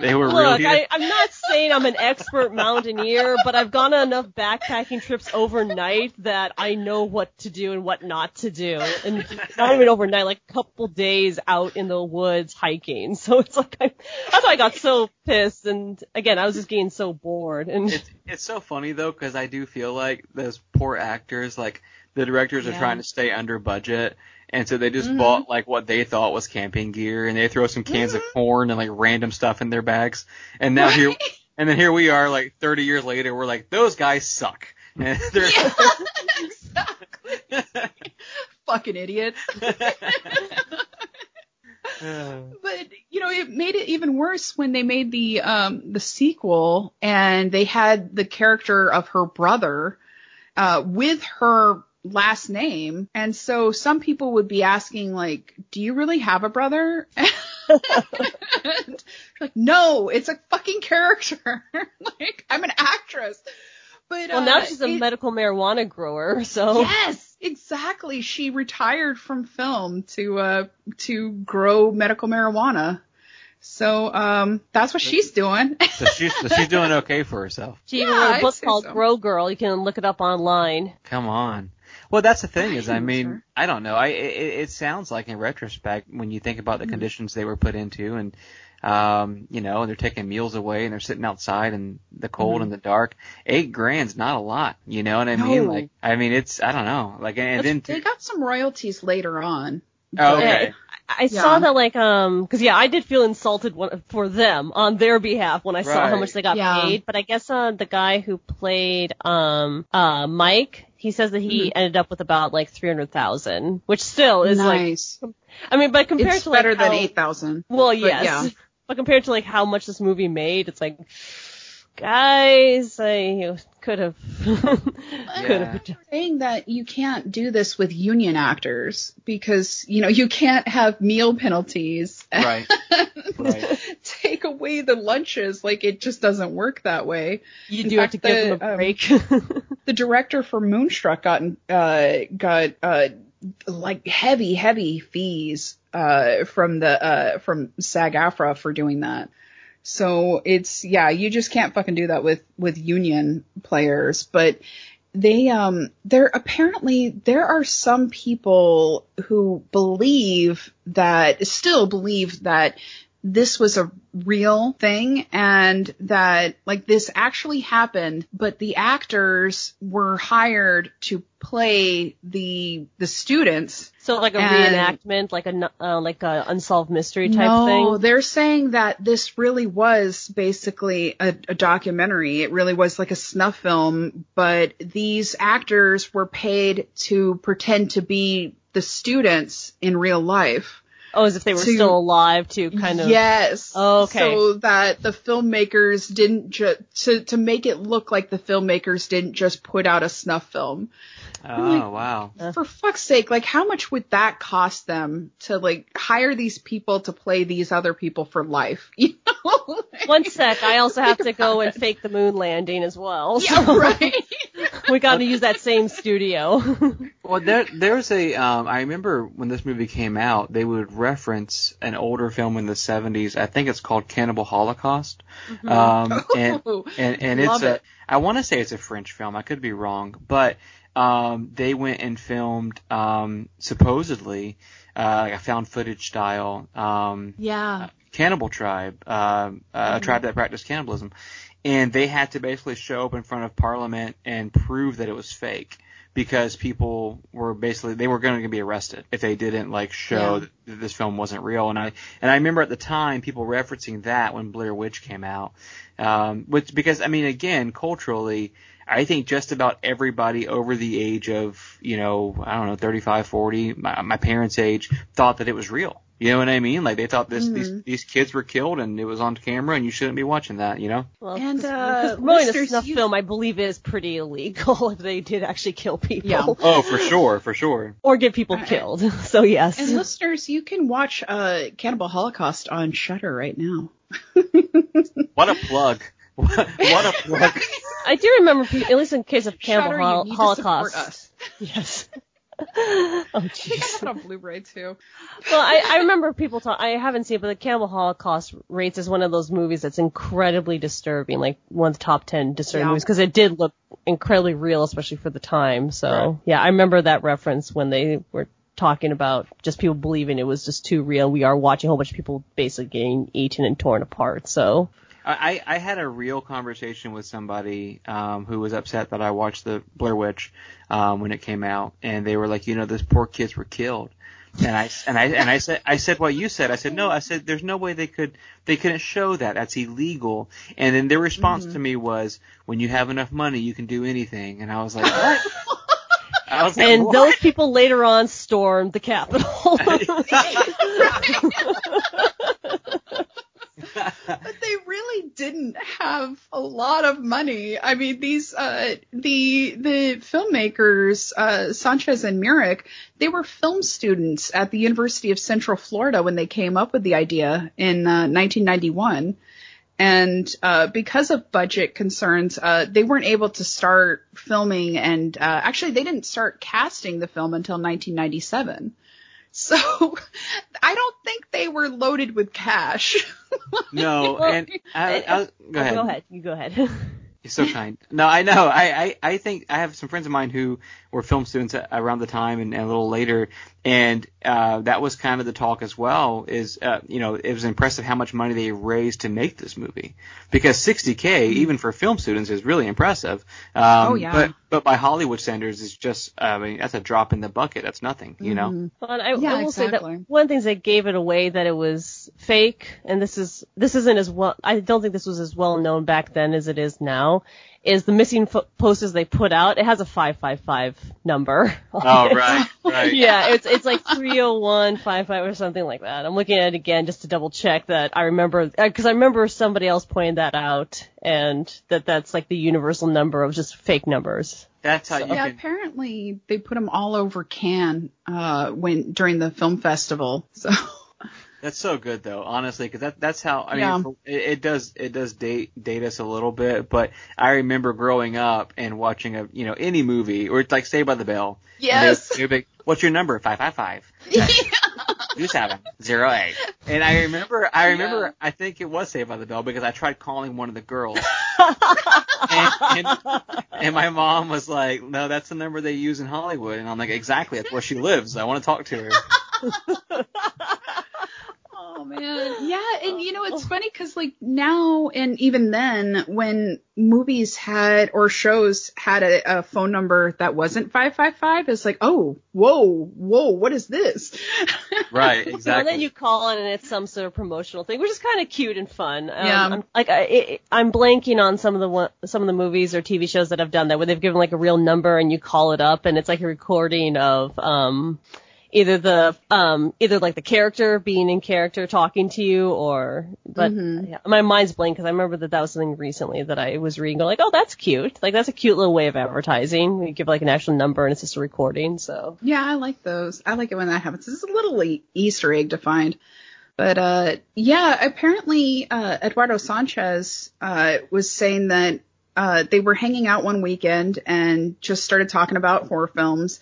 they were. Look, heated. I, I'm not saying I'm an expert mountaineer, but I've gone on enough backpacking trips overnight that I know what to do and what not to do. And not even overnight, like a couple days out in the woods hiking. So it's like, I, that's why I got so pissed. And again, I was just getting so bored. And it's it's so funny though because I do feel like those poor actors, like the directors are trying to stay under budget, and so they just Mhm. bought like what they thought was camping gear, and they throw some cans of Mhm. corn and like random stuff in their bags, and now here, [laughs] and then here we are, like 30 years later, we're like, those guys suck. [laughs] And they're- yeah, [laughs] exactly. Fucking idiots. But you know, it made it even worse when they made the um the sequel and they had the character of her brother uh with her last name. And so some people would be asking like, "Do you really have a brother?" [laughs] And like, "No, it's a fucking character. [laughs] like, I'm an actress." But Well, now uh, she's a it- medical marijuana grower, so Yes, exactly. She retired from film to uh to grow medical marijuana. So um that's what she's doing. so she's so she's doing okay for herself. she even Yeah, wrote a I'd book called so. Grow Girl. You can look it up online. Come on. Well, that's the thing is, I mean, sir. I don't know. I it, it sounds like in retrospect, when you think about the Mhm. conditions they were put into, and um, you know, and they're taking meals away, and they're sitting outside in the cold Mhm. and the dark. Eight grand's not a lot. You know what I mean? Like, I mean, it's I don't know. Like, and then they got some royalties later on. Oh, but- okay. I Yeah. saw that like um because yeah I did feel insulted when, for them on their behalf when I saw how much they got Yeah. paid. But I guess uh, the guy who played um uh Mike he says that he Mhm. ended up with about like three hundred thousand, which still is like. I mean but compared it's to like better than eight thousand. Well, But, yeah. But compared to like how much this movie made, it's like, guys, I could have, [laughs] [laughs] could Yeah. saying that you can't do this with union actors because you know you can't have meal penalties Right. [laughs] Right. take away the lunches like it just doesn't work that way You In do have to fact, give them the, a um, break. the director for Moonstruck got uh, got uh, like heavy, heavy fees uh, from the uh, from SAG-AFTRA for doing that. So it's yeah, you just can't fucking do that with with union players. But they um there apparently there are some people who believe that still believe that this was a real thing and that like this actually happened but the actors were hired to play the the students so like a reenactment, like a uh, like a unsolved mystery type no, thing. No, they're saying that this really was basically a, a documentary. It really was like a snuff film, but these actors were paid to pretend to be the students in real life. Oh, as if they were to- still alive to kind of. Yes. Oh, okay. So that the filmmakers didn't just to to make it look like the filmmakers didn't just put out a snuff film. Oh like- wow. Uh. For fuck's sake, like how much would that cost them to like hire these people to play these other people for life? [laughs] You know? [laughs] One sec, I also have to go about and fake the moon landing as well. Yeah, so right. [laughs] we got to use that same studio. Well, there there's a um, I remember when this movie came out, they would reference an older film in the 70s. I think it's called Cannibal Holocaust. Um, and Ooh, and and love it's a it. I want to say it's a French film. I could be wrong, but um, they went and filmed um, supposedly uh, like a found footage style um, yeah. cannibal tribe, uh, a tribe that practiced cannibalism, and they had to basically show up in front of Parliament and prove that it was fake because people were basically they were going to be arrested if they didn't like show Yeah. that this film wasn't real. And I and I remember at the time people referencing that when Blair Witch came out, um, which because I mean again culturally. I think just about everybody over the age of, you know, I don't know, 35, 40, my, my parents' age, thought that it was real. You know what I mean? Like they thought this these Mhm. these kids were killed and it was on camera and you shouldn't be watching that. You know? Well, And, 'cause- uh, 'cause promoting a listeners, snuff you- film, I believe, is pretty illegal [laughs] if they did actually kill people Yeah. Oh, for sure, for sure. or get people I- I- killed. [laughs] So yes. And listeners, you can watch uh, Cannibal Holocaust on Shudder right now. [laughs] What a plug! What a [laughs] plug! I do remember, at least in case of Cannibal Shutter, Hol- [laughs] [laughs] oh, you need Holocaust. to us. Yes. oh I have jeez. it on Blu-ray too. Well, I, I remember people talk. I haven't seen it, but the Cannibal Holocaust rates as one of those movies that's incredibly disturbing, like one of the top ten disturbing Yeah. movies, because it did look incredibly real, especially for the time. So Right. yeah, I remember that reference when they were talking about just people believing it was just too real. We are watching a whole bunch of people basically getting eaten and torn apart. So I, I had a real conversation with somebody um, who was upset that I watched the Blair Witch um, when it came out, and they were like, you know, those poor kids were killed. And I and I and I said I said what you said. I said no. I said there's no way they could they couldn't show that. That's illegal. And then their response Mm-hmm. to me was, when you have enough money, you can do anything. And I was like, what? [laughs] I was like, And what? those people later on stormed the Capitol. [laughs] [laughs] [laughs] but they really didn't have a lot of money. I mean, these uh, the the filmmakers uh, Sanchez and Myrick, they were film students at the University of Central Florida when they came up with the idea in uh, 1991. And uh, because of budget concerns, uh, they weren't able to start filming, and uh, actually, they didn't start casting the film until 1997. So [laughs] I don't think they were loaded with cash. [laughs] no. And I, I, go ahead. Go ahead. You go ahead. [laughs] You're so kind. No, I know. I, I, I think I have some friends of mine who were film students around the time and, and a little later, and uh, that was kind of the talk as well. Is uh, you know it was impressive how much money they raised to make this movie because 60k even for film students is really impressive. Um, Oh, yeah. But but by Hollywood standards, it's just I mean that's a drop in the bucket. That's nothing. You know. Well, and I, Yeah, I will say that one of the things that gave it away that it was fake, and this is this isn't as well. I don't think this was as well known back then as it is now. Is the missing fo- posters they put out? It has a five five five number. [laughs] Oh it. right, right. [laughs] yeah, it's it's like 30155 or something like that. I'm looking at it again just to double check that I remember because I remember somebody else pointing that out and that that's like the universal number of just fake numbers. That's how you yeah, can. apparently they put them all over Cannes uh, when during the film festival. [laughs] So That's so good though, honestly, because that that's how I mean Yeah. for- it, it does it does date date us a little bit, but I remember growing up and watching a you know any movie or it's like Saved by the Bell. they- Yes. like, What's your number? Five five five. [laughs] Two seven zero eight. And I remember I remember Yeah. I think it was Saved by the Bell because I tried calling one of the girls. [laughs] and, and, and my mom was like, "No, that's the number they use in Hollywood." And I'm like, "Exactly, that's where she lives. I want to talk to her." [laughs] Oh man, yeah, and you know it's funny because like now and even then, when movies had or shows had a, a phone number that wasn't five five five, it's like, oh, whoa, whoa, what is this? [laughs] Right, [laughs] Well, exactly. then you call it and it's some sort of promotional thing, which is kind of cute and fun. Um, Yeah. I'm, like I, it, I'm blanking on some of the one, some of the movies or TV shows that have done that, where they've given like a real number and you call it up and it's like a recording of um either the um either like the character being in character talking to you or but Mm-hmm. yeah, my mind's blank because I remember that that was something recently that I was reading. Going like, oh, that's cute. Like that's a cute little way of advertising. You give like an actual number and it's just a recording. So Yeah, I like those. I like it when that happens. It's a little e- Easter egg to find. But uh yeah, apparently uh Eduardo Sanchez uh was saying that uh they were hanging out one weekend and just started talking about horror films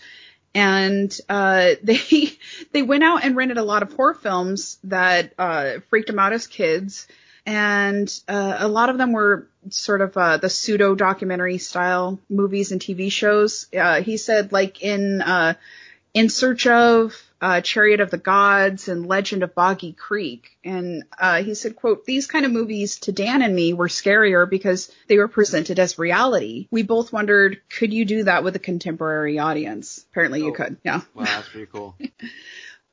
and uh [laughs] they they went out and rented a lot of horror films that uh freaked them out as kids and uh, a lot of them were sort of uh, the pseudo documentary style movies and TV shows. Uh, he said, like in uh, In Search of, uh, Chariot of the Gods, and Legend of Boggy Creek. And uh, he said, "quote These kind of movies to Dan and me were scarier because they were presented as reality. We both wondered, could you do that with a contemporary audience? Apparently, you Oh. could. Yeah." Wow, that's pretty cool. [laughs]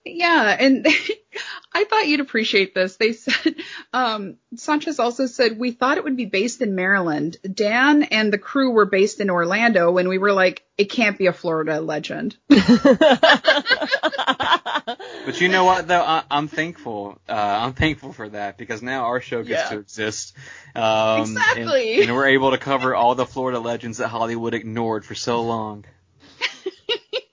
Yeah, and [laughs] I thought you'd appreciate this. They said, um, Sanchez also said, we thought it would be based in Maryland. Dan and the crew were based in Orlando, and we were like, it can't be a Florida legend. [laughs] But you know what though? I, I'm thankful. Uh, I'm thankful for that because now our show gets Yeah. to exist. Um, Exactly. And, and we're able to cover all the Florida legends that Hollywood ignored for so long. [laughs]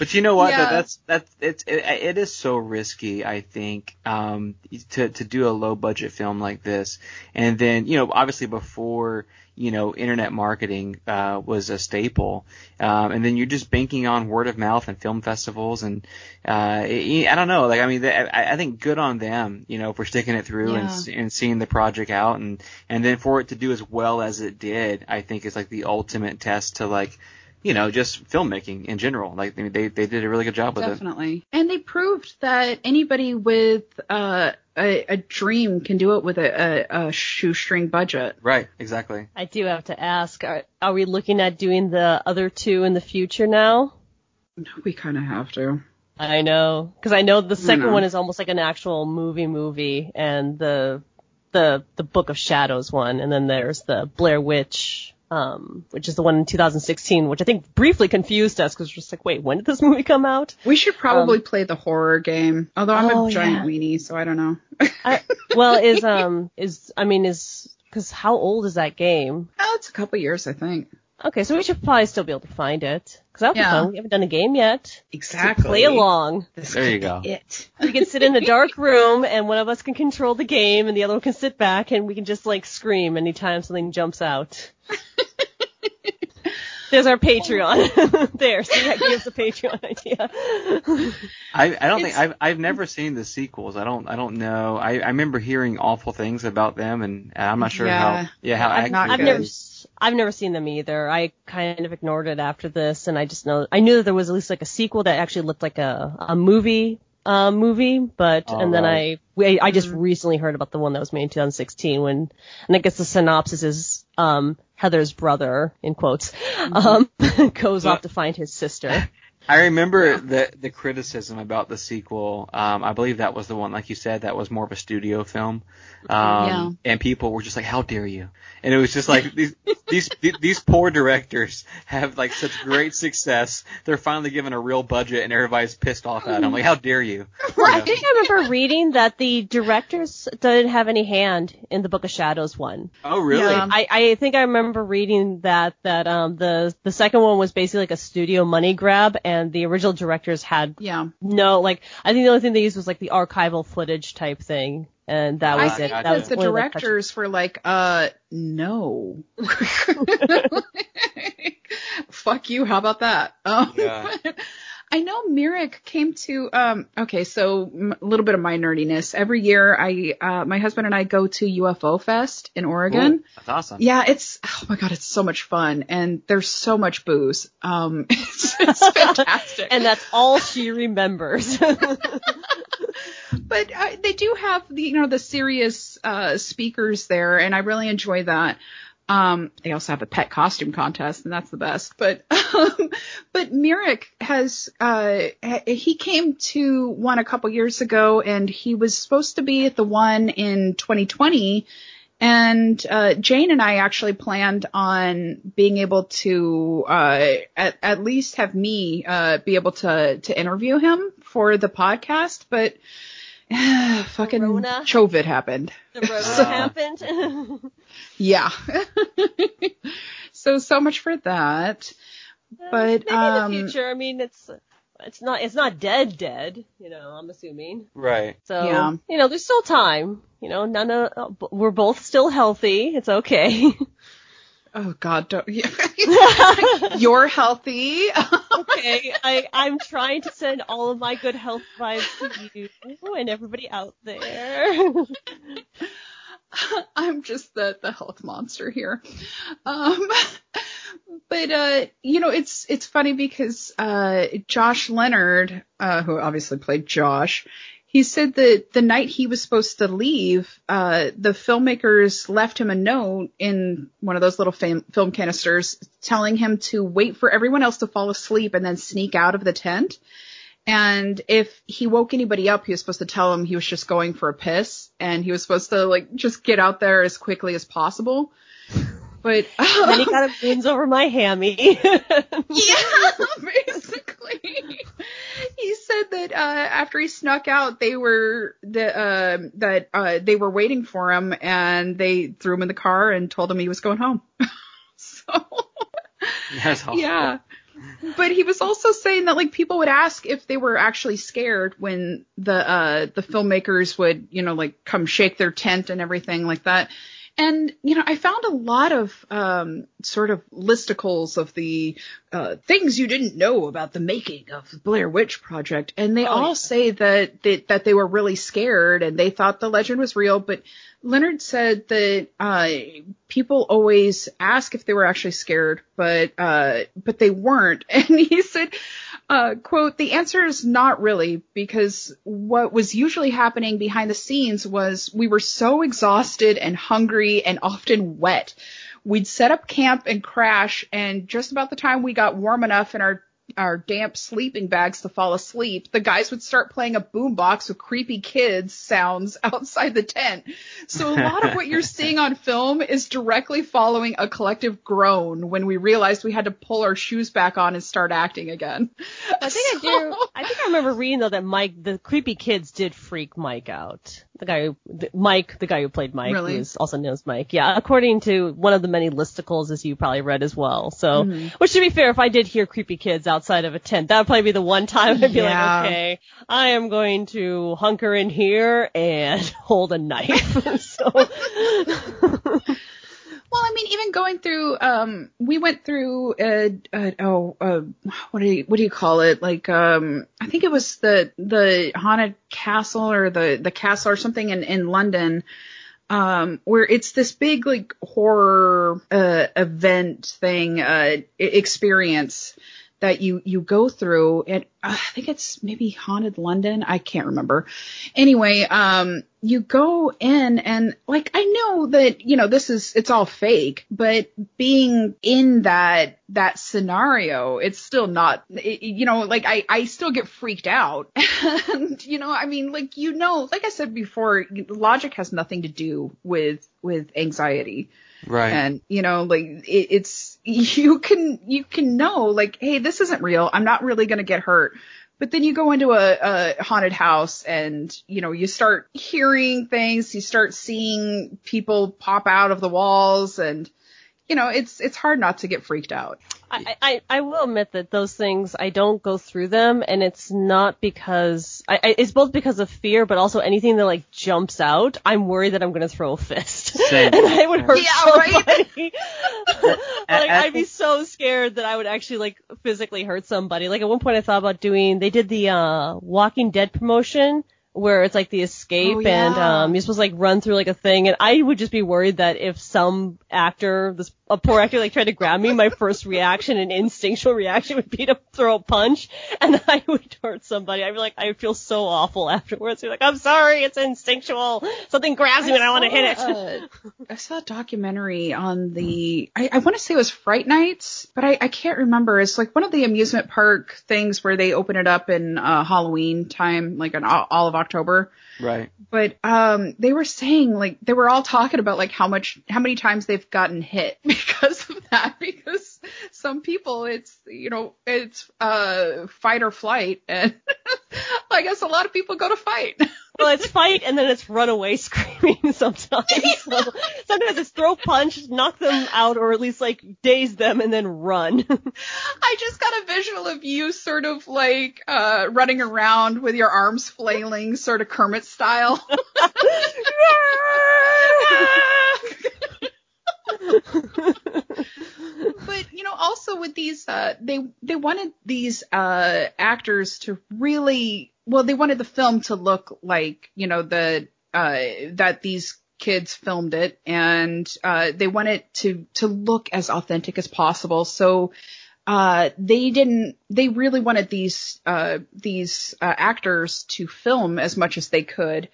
But you know what? Yeah. That, that's that's it's it, it is so risky. I think um, to to do a low budget film like this, and then you know obviously before you know internet marketing uh, was a staple, um, and then you're just banking on word of mouth and film festivals, and uh, it, I don't know. Like I mean, they, I, I think good on them. You know, for sticking it through and Yeah. s- and seeing the project out, and and then for it to do as well as it did, I think is like the ultimate test to like you know, just filmmaking in general. Like they they, they did a really good job with it. Definitely. And they proved that anybody with uh, a, a dream can do it with a, a, a shoestring budget. Right, exactly. I do have to ask, are, are we looking at doing the other two in the future now? We kind of have to. I know, because I know the second know. one is almost like an actual movie movie, and the the the Book of Shadows one, and then there's the Blair Witch, um, which is the one in 2016, which I think briefly confused us because we're just like, wait, when did this [laughs] movie come out? We should probably play the horror game. Although I'm Oh, a giant yeah. weenie, so I don't know. [laughs] I, well, is um is I mean is because how old is that game? oh, it's a couple years, I think. Okay, so we should probably still be able to find it because that would be fun. We haven't done a game yet. Exactly. Play along. This There you could go. It. We can sit in a dark room and one of us can control the game and the other one can sit back and we can just like scream anytime something jumps out. [laughs] There's our Patreon. [laughs] there, see that gives a Patreon [laughs] idea. I, I don't think I've I've never seen the sequels. I don't I don't know. I, I remember hearing awful things about them, and I'm not sure Yeah. how yeah how I've not I've never, is. s- I've never seen them either. I kind of ignored it after this, and I just know I knew that there was at least like a sequel that actually looked like a a movie uh, movie, but Oh, and then right. I we, I just recently heard about the one that was made in 2016 when and I guess the synopsis is um Heather's brother in quotes um [laughs] goes off to find his sister. [laughs] I remember the the criticism about the sequel. Um, I believe that was the one, like you said, that was more of a studio film. Um, Yeah. and people were just like, "How dare you!" And it was just like these [laughs] these these poor directors have like such great success. They're finally given a real budget, and everybody's pissed off at them. Like, "How dare you!" [laughs] I think I remember reading that the directors didn't have any hand in the Book of Shadows one. Oh, really? Yeah. I, I think I remember reading that that um the the second one was basically like a studio money grab and the original directors had Yeah. no like I think the only thing they used was like the archival footage type thing and that was think it. That that was the only, like, directors were like, uh, no. [laughs] [laughs] Fuck you. How about that? Um, Yeah. [laughs] I know Myrick came to, um, okay, so m- a little bit of my nerdiness. Every year I, uh, my husband and I go to UFO Fest in Oregon. Cool. That's awesome. Yeah, it's oh my god, it's so much fun, and there's so much booze. Um, [laughs] it's, it's fantastic. and that's all she remembers. [laughs] [laughs] but uh, they do have the you know the serious uh, speakers there, and I really enjoy that. Um, they also have a pet costume contest, and that's the best. But [laughs] um, but Myrick has uh, he came to one a couple years ago, and he was supposed to be at the one in 2020. And uh, Jane and I actually planned on being able to uh, at, at least have me uh, be able to to interview him for the podcast, but [sighs] fucking Corona. COVID happened. the road [laughs] So- happened. [laughs] Yeah. [laughs] so so much for that. But, maybe um, in the future, I mean, it's it's not it's not dead dead. You know, I'm assuming. Right. So Yeah. you know, there's still time. You know, none of uh, we're both still healthy. It's okay. Oh God, don't. you? [laughs] You're healthy. okay, I I'm trying to send all of my good health vibes to you and everybody out there. [laughs] I'm just the the health monster here. Um, but uh, you know, it's it's funny because uh, Josh Leonard, uh, who obviously played Josh, he said that the night he was supposed to leave, uh, the filmmakers left him a note in one of those little fam- film canisters telling him to wait for everyone else to fall asleep and then sneak out of the tent. And if he woke anybody up, he was supposed to tell them he was just going for a piss and he was supposed to like just get out there as quickly as possible. But [laughs] then he kind of wins over my hammy. [laughs] yeah, basically. He said that uh, after he snuck out, they were the uh, that uh, they were waiting for him, and they threw him in the car and told him he was going home. [laughs] so yeah. But he was also saying that like people would ask if they were actually scared when the uh the filmmakers would, you know, like come shake their tent and everything like that. And you know, I found a lot of um sort of listicles of the uh things you didn't know about the making of the Blair Witch Project and they Oh, all yeah. say that they, that they were really scared and they thought the legend was real, but Leonard said that uh, people always ask if they were actually scared, but uh, but they weren't. [laughs] And he said, uh, "quote The answer is not really, because what was usually happening behind the scenes was we were so exhausted and hungry and often wet. We'd set up camp and crash, and just about the time we got warm enough and our our damp sleeping bags to fall asleep, the guys would start playing a boombox with creepy kids sounds [laughs] outside the tent. So a lot of what you're [laughs] seeing on film is directly following a collective groan when we realized we had to pull our shoes back on and start acting again. I think so, I do. [laughs] I think I remember reading though that Mike, the creepy kids, did freak Mike out. The guy who, Mike, the guy who played Mike, really? who's also known as Mike. Yeah, according to one of the many listicles, as you probably read as well. So, mm-hmm. which to be fair, if I did hear creepy kids outside of a tent, that would probably be the one time I'd be yeah. like, okay, I am going to hunker in here and [laughs] hold a knife. [laughs] so. Well, I mean, even going through, um, we went through, uh, uh oh, uh, what do you, what do you call it? Like, um, I think it was the, the haunted castle or the, the castle or something in, in London, um, where it's this big, like, horror, uh, event thing, uh, experience that you you go through and uh, I think it's maybe haunted London I can't remember. Anyway um you go in and like I know that you know this is it's all fake but being in that that scenario it's still not it, you know like I I still get freaked out. [laughs] And you know I mean like you know like I said before logic has nothing to do with with anxiety Right. And you know, like it, it's [laughs] you can you can know like, hey, this isn't real. I'm not really gonna get hurt. But then you go into a, a haunted house and you know you start hearing things, you start seeing people pop out of the walls, and you know it's it's hard not to get freaked out. I, I, I will admit that those things I don't go through them, and it's not because I, I it's both because of fear, but also anything that like jumps out, I'm worried that I'm gonna throw a fist, Same. [laughs] and I would hurt yeah, somebody. Right? [laughs] like I'd be so scared that I would actually like physically hurt somebody. Like at one point I thought about doing, they did the uh Walking Dead promotion where it's like the escape oh, yeah. and um you're supposed to like run through like a thing. And I would just be worried that if some actor this a poor actor like tried to grab me my first reaction and instinctual reaction would be to throw a punch. And [laughs] I would hurt somebody. I'd be like I feel so awful afterwards. You're like I'm sorry. It's instinctual. Something grabs me and I want to hit it. Uh, I saw a documentary on the I, I want to say it was Fright Nights but I, I can't remember. It's like one of the amusement park things where they open it up in uh, Halloween time like an all of October. Right. But um they were saying like they were all talking about like how much how many times they've gotten hit [laughs] because of that because some people it's you know it's uh fight or flight [laughs] and I guess a lot of people go to fight. well, it's fight and then it's run away [laughs] screaming sometimes. [laughs] So sometimes it's throw punch, knock them out, or at least like daze them and then run. I just got a visual of you sort of like uh running around with your arms flailing, sort of Kermit style. But you know also with these uh they they wanted these uh actors to really well, they wanted the film to look like, you know, the, uh, that these kids filmed it and, uh, they wanted to, to look as authentic as possible. So, uh, they didn't, they really wanted these, uh, these, uh, actors to film as much as they could.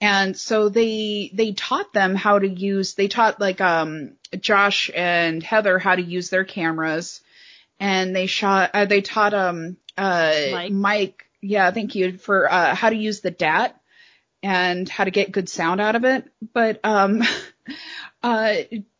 And so they, they taught them how to use, they taught like, um, Josh and Heather how to use their cameras and they shot, uh, they taught, um, uh, Mike, Mike yeah, thank you for uh, how to use the DAT and how to get good sound out of it. But um, [laughs] uh,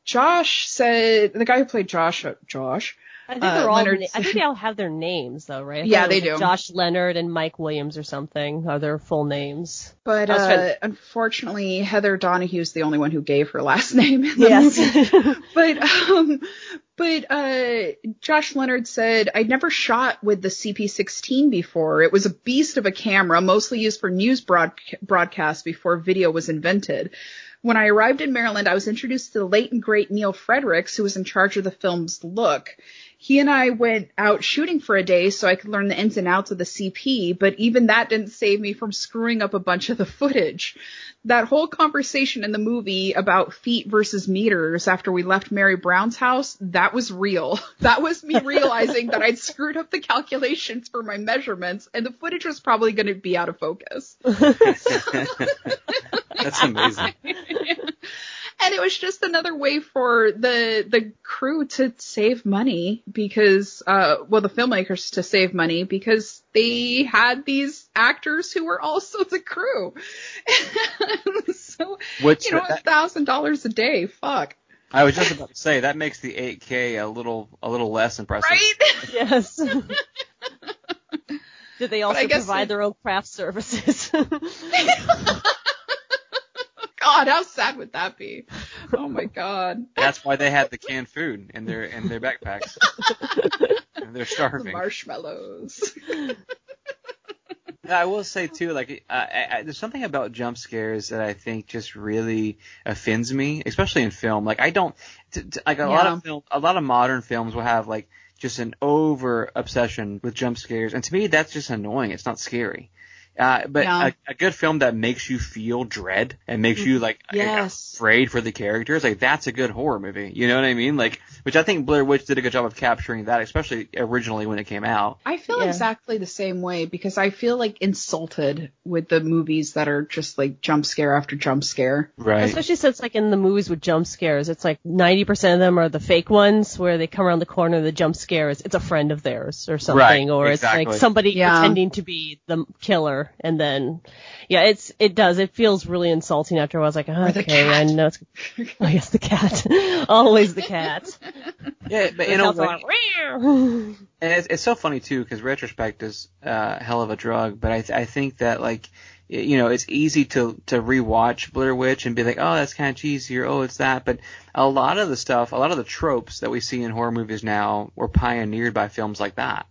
Josh said the guy who played Josh, uh, Josh. I think they're uh, all. I think they all have their names though, right? Yeah, they do. Josh Leonard and Mike Williams or something are their full names. But uh, unfortunately, Heather Donahue's the only one who gave her last [laughs] name in the yes. movie. [laughs] but um, but uh, Josh Leonard said, I'd never shot with the CP16 before. It was a beast of a camera, mostly used for news broad- broadcasts before video was invented. When I arrived in Maryland, I was introduced to the late and great Neal Fredericks, who was in charge of the film's look he and I went out shooting for a day so I could learn the ins and outs of the CP, but even that didn't save me from screwing up a bunch of the footage. That whole conversation in the movie about feet versus meters after we left Mary Brown's house, that was real. [laughs] That was me realizing that I'd screwed up the calculations for my measurements and the footage was probably going to be out of focus. [laughs] That's amazing. [laughs] and it was just another way for the the crew to save money because uh well the filmmakers to save money because they had these actors who were also the crew. [laughs] so Which, you know a thousand dollars a day, fuck. I was just about to say that makes the 8K a little a little less impressive. Right? [laughs] Yes. [laughs] Did they also provide it- their own craft services? God, how sad would that be? Oh my god. That's why they had the canned food in their in their backpacks. [laughs] And They're The starving. marshmallows. [laughs] I will say too, like uh, I, I, there's something about jump scares that I think just really offends me, especially in film. Like I don't, t- t- like a lot of film, a lot of modern films will have like just an over obsession with jump scares, and to me that's just annoying. It's not scary. Uh, but a, a good film that makes you feel dread and makes you like Yes. afraid for the characters, like that's a good horror movie. You know what I mean? Like, which I think Blair Witch did a good job of capturing that, especially originally when it came out. I feel Yeah. exactly the same way because I feel like insulted with the movies that are just like jump scare after jump scare. Right. Especially since like in the movies with jump scares, it's like 90% of them are the fake ones where they come around the corner, the jump scare is, it's a friend of theirs or something, Right, or it's like somebody Yeah. pretending to be the killer and then, yeah, it's, it does, it feels really insulting after a while. I was like, oh, okay, I know it's, oh yes, the cat. [laughs] Always the cat. [laughs] Yeah, but in a way, And it's, it's so funny too because retrospect is uh, a hell of a drug. But I, th- I think that like you know it's easy to to rewatch Blair Witch and be like, oh, that's kind of cheesy or oh, it's that. But a lot of the stuff, a lot of the tropes that we see in horror movies now were pioneered by films like that.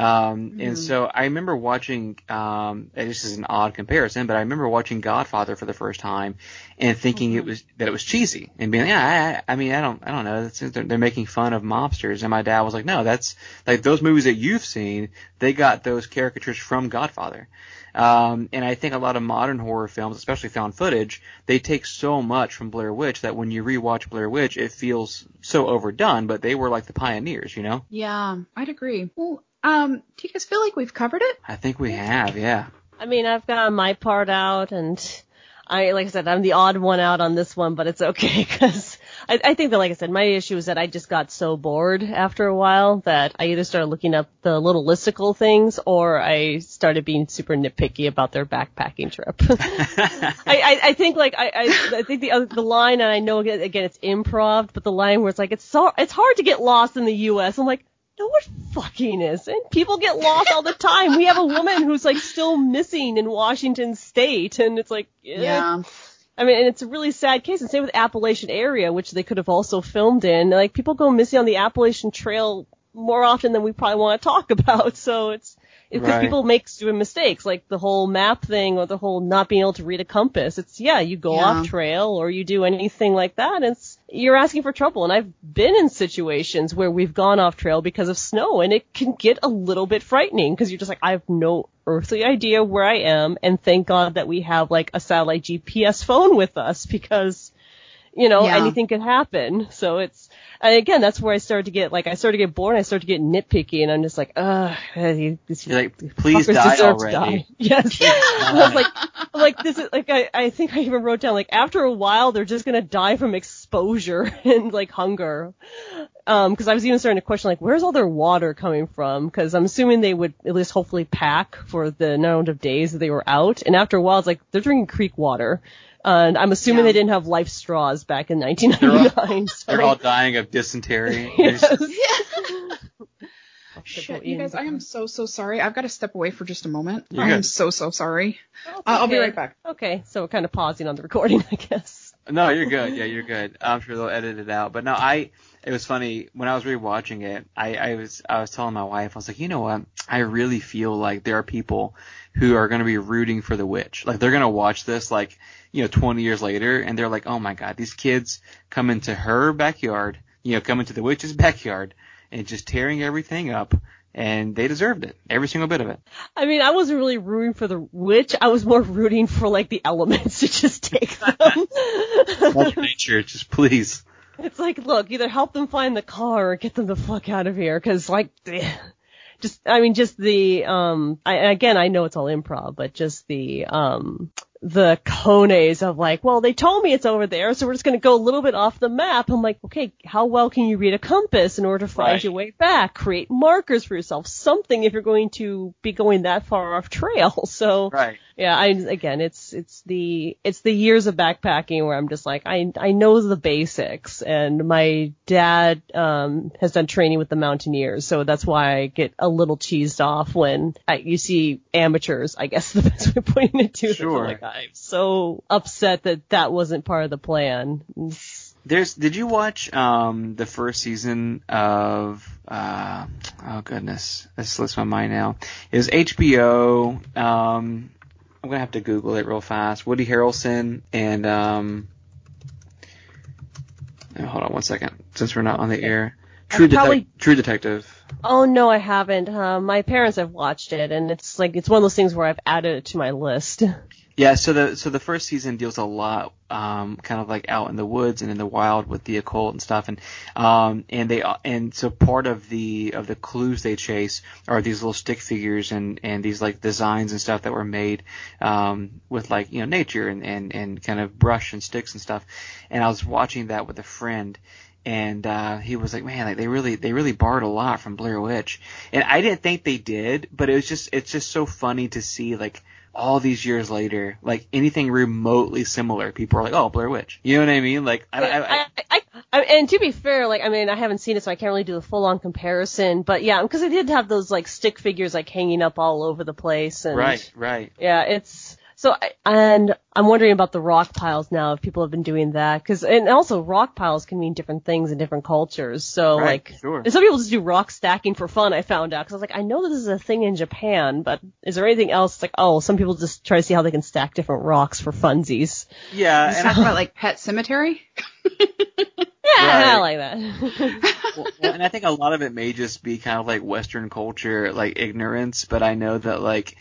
Um, And so I remember watching, um, and this is an odd comparison, but I remember watching Godfather for the first time and thinking it was that it was cheesy and being, yeah, I, I mean, I don't, I don't know, they're, they're making fun of mobsters. And my dad was like, no, that's like those movies that you've seen, they got those caricatures from Godfather. Um, and I think a lot of modern horror films, especially found footage, they take so much from Blair Witch that when you rewatch Blair Witch, it feels so overdone, but they were like the pioneers, you know? Yeah, I'd agree. Well, um, do you guys feel like we've covered it? I think we have, yeah. I mean, I've got my part out, and I, like I said, I'm the odd one out on this one, but it's okay [laughs] because I, I think that, like I said, my issue is that I just got so bored after a while that I either started looking up the little listicle things or I started being super nitpicky about their backpacking trip. [laughs] I, I, I think like I, I, I think the other, the line, and I know again, again it's improv, but the line where it's like it's so it's hard to get lost in the U.S. I'm like. No, it fucking isn't. People get lost all the time. We have a woman who's like still missing in Washington State, and it's like, eh. Yeah. I mean, and it's a really sad case. And same with Appalachian area, which they could have also filmed in. Like people go missing on the Appalachian Trail more often than we probably want to talk about. So it's because Right. people make stupid mistakes, like the whole map thing or the whole not being able to read a compass. It's yeah, you go Yeah. off trail or you do anything like that. And it's you're asking for trouble. And I've been in situations where we've gone off trail because of snow, and it can get a little bit frightening because you're just like, I have no earthly idea where I am, and thank God that we have like a satellite GPS phone with us because you know, Yeah. anything could happen. So it's, and again, that's where I started to get, like, I started to get bored, and I started to get nitpicky, and I'm just like, ugh, you, this, You're like, please die already. die. [laughs] Yes. I was like, like this is like I, I think I even wrote down like after a while they're just gonna die from exposure [laughs] and like hunger. Um, because I was even starting to question like where's all their water coming from? Because I'm assuming they would at least hopefully pack for the amount of days that they were out. And after a while, it's like they're drinking creek water. And I'm assuming Yeah. they didn't have life straws back in 1999. so. They're [laughs] all dying of dysentery. [laughs] Yes. [laughs] Shit, you guys, I am so so sorry. I've got to step away for just a moment. You're I am so so sorry. Oh, Uh, I'll be right back. Okay, so we're kind of pausing on the recording, I guess. No, you're good. Yeah, you're good. I'm sure they'll edit it out. But no, I. It was funny when I was rewatching it. I, I was I was telling my wife I was like, you know what? I really feel like there are people who are going to be rooting for the witch. Like they're going to watch this like you know 20 years later, and they're like, oh my god, these kids come into her backyard, you know, come into the witch's [laughs] backyard, and just tearing everything up. And they deserved it, every single bit of it. I mean, I wasn't really rooting for the witch. I was more [laughs] rooting for like the elements to just take them. [laughs] Mother Nature, just please. it's like, look, either help them find the car or get them the fuck out of here. Cause like, just, I mean, just the, um, I, again, I know it's all improv, but just the, um, the cones of like, well, they told me it's over there, so we're just going to go a little bit off the map. I'm like, okay, how well can you read a compass in order to find Right. your way back? Create markers for yourself, something if you're going to be going that far off trail. [laughs] So Right. Yeah, I again, it's it's the it's the years of backpacking where I'm just like I I know the basics, and my dad um has done training with the mountaineers, so that's why I get a little cheesed off when I, you see amateurs. I guess [laughs] the best way of putting it to. Sure. I'm like I'm so upset that that wasn't part of the plan. There's. Did you watch um the first season of uh oh goodness this slips my mind now. Is HBO. Um, I'm gonna have to Google it real fast. Woody Harrelson and um. oh, Hold on one second, since we're not on the air. True, Detec- probably- True Detective. Oh no, I haven't. Uh, my parents have watched it, and it's like it's one of those things where I've added it to my list. Yeah, so the so the first season deals a lot, um, kind of like out in the woods and in the wild with the occult and stuff, and um, and they and so part of the of the clues they chase are these little stick figures and and these like designs and stuff that were made, um, with like you know nature and and and kind of brush and sticks and stuff, and I was watching that with a friend. And uh, he was like, "Man, like they really, they really borrowed a lot from Blair Witch," and I didn't think they did, but it was just, it's just so funny to see like all these years later, like anything remotely similar, people are like, "Oh, Blair Witch." You know what I mean? Like, I, I, I, I, and to be fair, like I mean, I haven't seen it, so I can't really do the full on comparison. But yeah, because I did have those like stick figures like hanging up all over the place, and right, right. yeah, it's so. I, and I'm wondering about the rock piles now. If people have been doing that, because and also rock piles can mean different things in different cultures. So Right, like, sure. and some people just do rock stacking for fun. I found out because I was like, I know this is a thing in Japan, but is there anything else? It's like, oh, some people just try to see how they can stack different rocks for funsies. Yeah, and Talk I, about like Pet Sematary. [laughs] Yeah, I like that. well, and I think a lot of it may just be kind of like Western culture, like ignorance. But I know that like,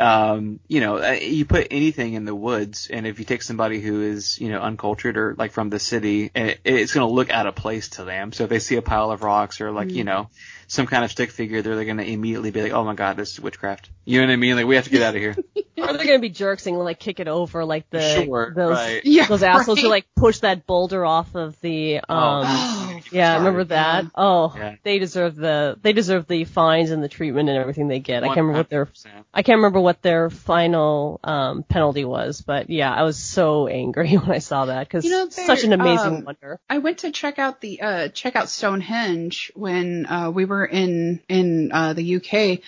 um, you know, uh, you put anything in the woods, and if you take somebody who is, you know, uncultured or like from the city, it, it's going to look out of place to them. So if they see a pile of rocks or like, you know, some kind of stick figure, they're going to immediately be like, oh my god, this is witchcraft. You know what I mean? Like we have to get out of here. [laughs] Or they're gonna be jerks and like kick it over like the Sure, those right. [laughs] Yeah, those assholes who like push that boulder off of the um Oh, [gasps] yeah, sorry. remember that? Oh, Yeah. they deserve the they deserve the fines and the treatment and everything they get. I can't remember what their 100%. I can't remember what their final um penalty was, but yeah, I was so angry [laughs] when I saw that because You know, such an amazing um, wonder. I went to check out the uh check out Stonehenge when uh we were in in uh the UK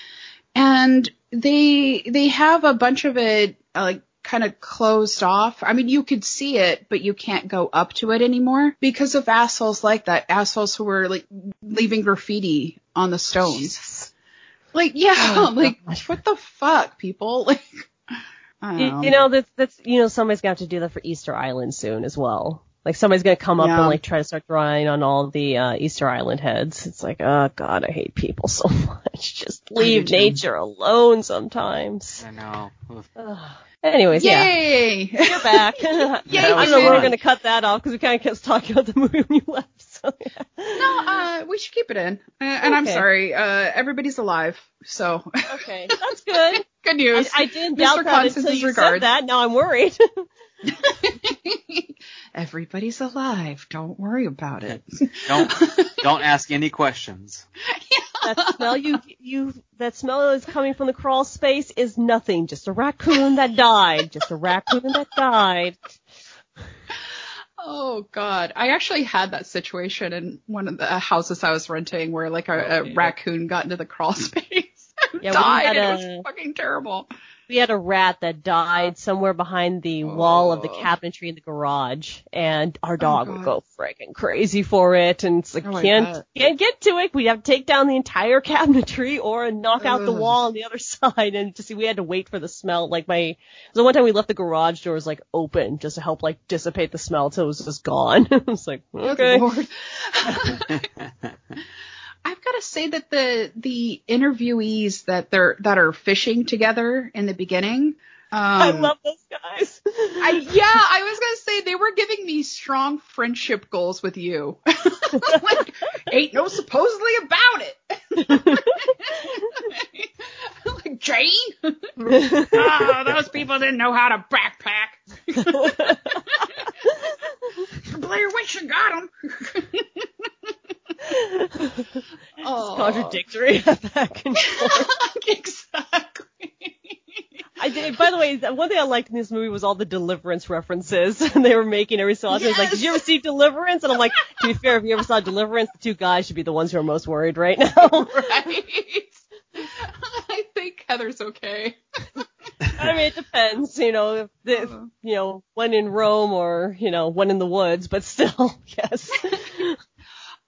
and they they have a bunch of it uh, like kind of closed off. I mean, you could see it, but you can't go up to it anymore because of assholes like that. Assholes who were like leaving graffiti on the stones. Like, yeah, Oh, [laughs] like gosh. what the fuck, people? [laughs] Like, You, know. you know that's that's you know somebody's gonna have to do that for Easter Island soon as well. Like somebody's gonna come up Yeah. and like try to start drawing on all the uh, Easter Island heads. It's like, oh god, I hate people [laughs] so much. Just leave nature alone sometimes. I know. Oof. Ugh. Anyways, yeah, Yay! you're back. I Yay, don't know when we're fun. gonna cut that off because we kind of kept talking about the movie when you left. So [laughs] yeah. No, uh, we should keep it in. Uh, and I'm sorry, uh, everybody's alive, so Okay, that's good. [laughs] good news. I didn't Mr. doubt that until you regards. said that. Now I'm worried. [laughs] everybody's alive. Don't worry about it. Don't don't ask any questions. that smell you you that smell is coming from the crawl space is nothing. Just a raccoon that died. Just a raccoon that died. Oh God, I actually had that situation in one of the houses I was renting where like a, a raccoon got into the crawl [laughs] space and Yeah, died. it was fucking terrible. We had a rat that died somewhere behind the wall of the Oh. cabinetry in the garage, and our dog would go freaking crazy for it, and it's like Oh, can't can't get to it. We'd have to take down the entire cabinetry or knock out the wall on the other [laughs] side, and just see we had to wait for the smell. Like my so one time we left the garage doors like open just to help like dissipate the smell till it was just gone. [laughs] I was like okay. [laughs] Lord. I've got to say that the the interviewees that they're that are fishing together in the beginning. Um, I love those guys. I, yeah, I was gonna say they were giving me strong friendship goals with you. [laughs] like, ain't no supposedly about it. [laughs] like Jane. oh, [laughs] those people didn't know how to backpack. Blair Witch and got him. It's contradictory back and forth. exactly. I did, by the way, one thing I liked in this movie was all the Deliverance references [laughs] they were making every so often. It's like, did you ever see Deliverance? And I'm like, to be fair, if you ever saw Deliverance, the two guys should be the ones who are most worried right now. [laughs] right. [laughs] I think Heather's okay. I mean, it depends, you know, if the, if, uh-huh. you know, when in Rome or, you know, when in the woods, but still, yes.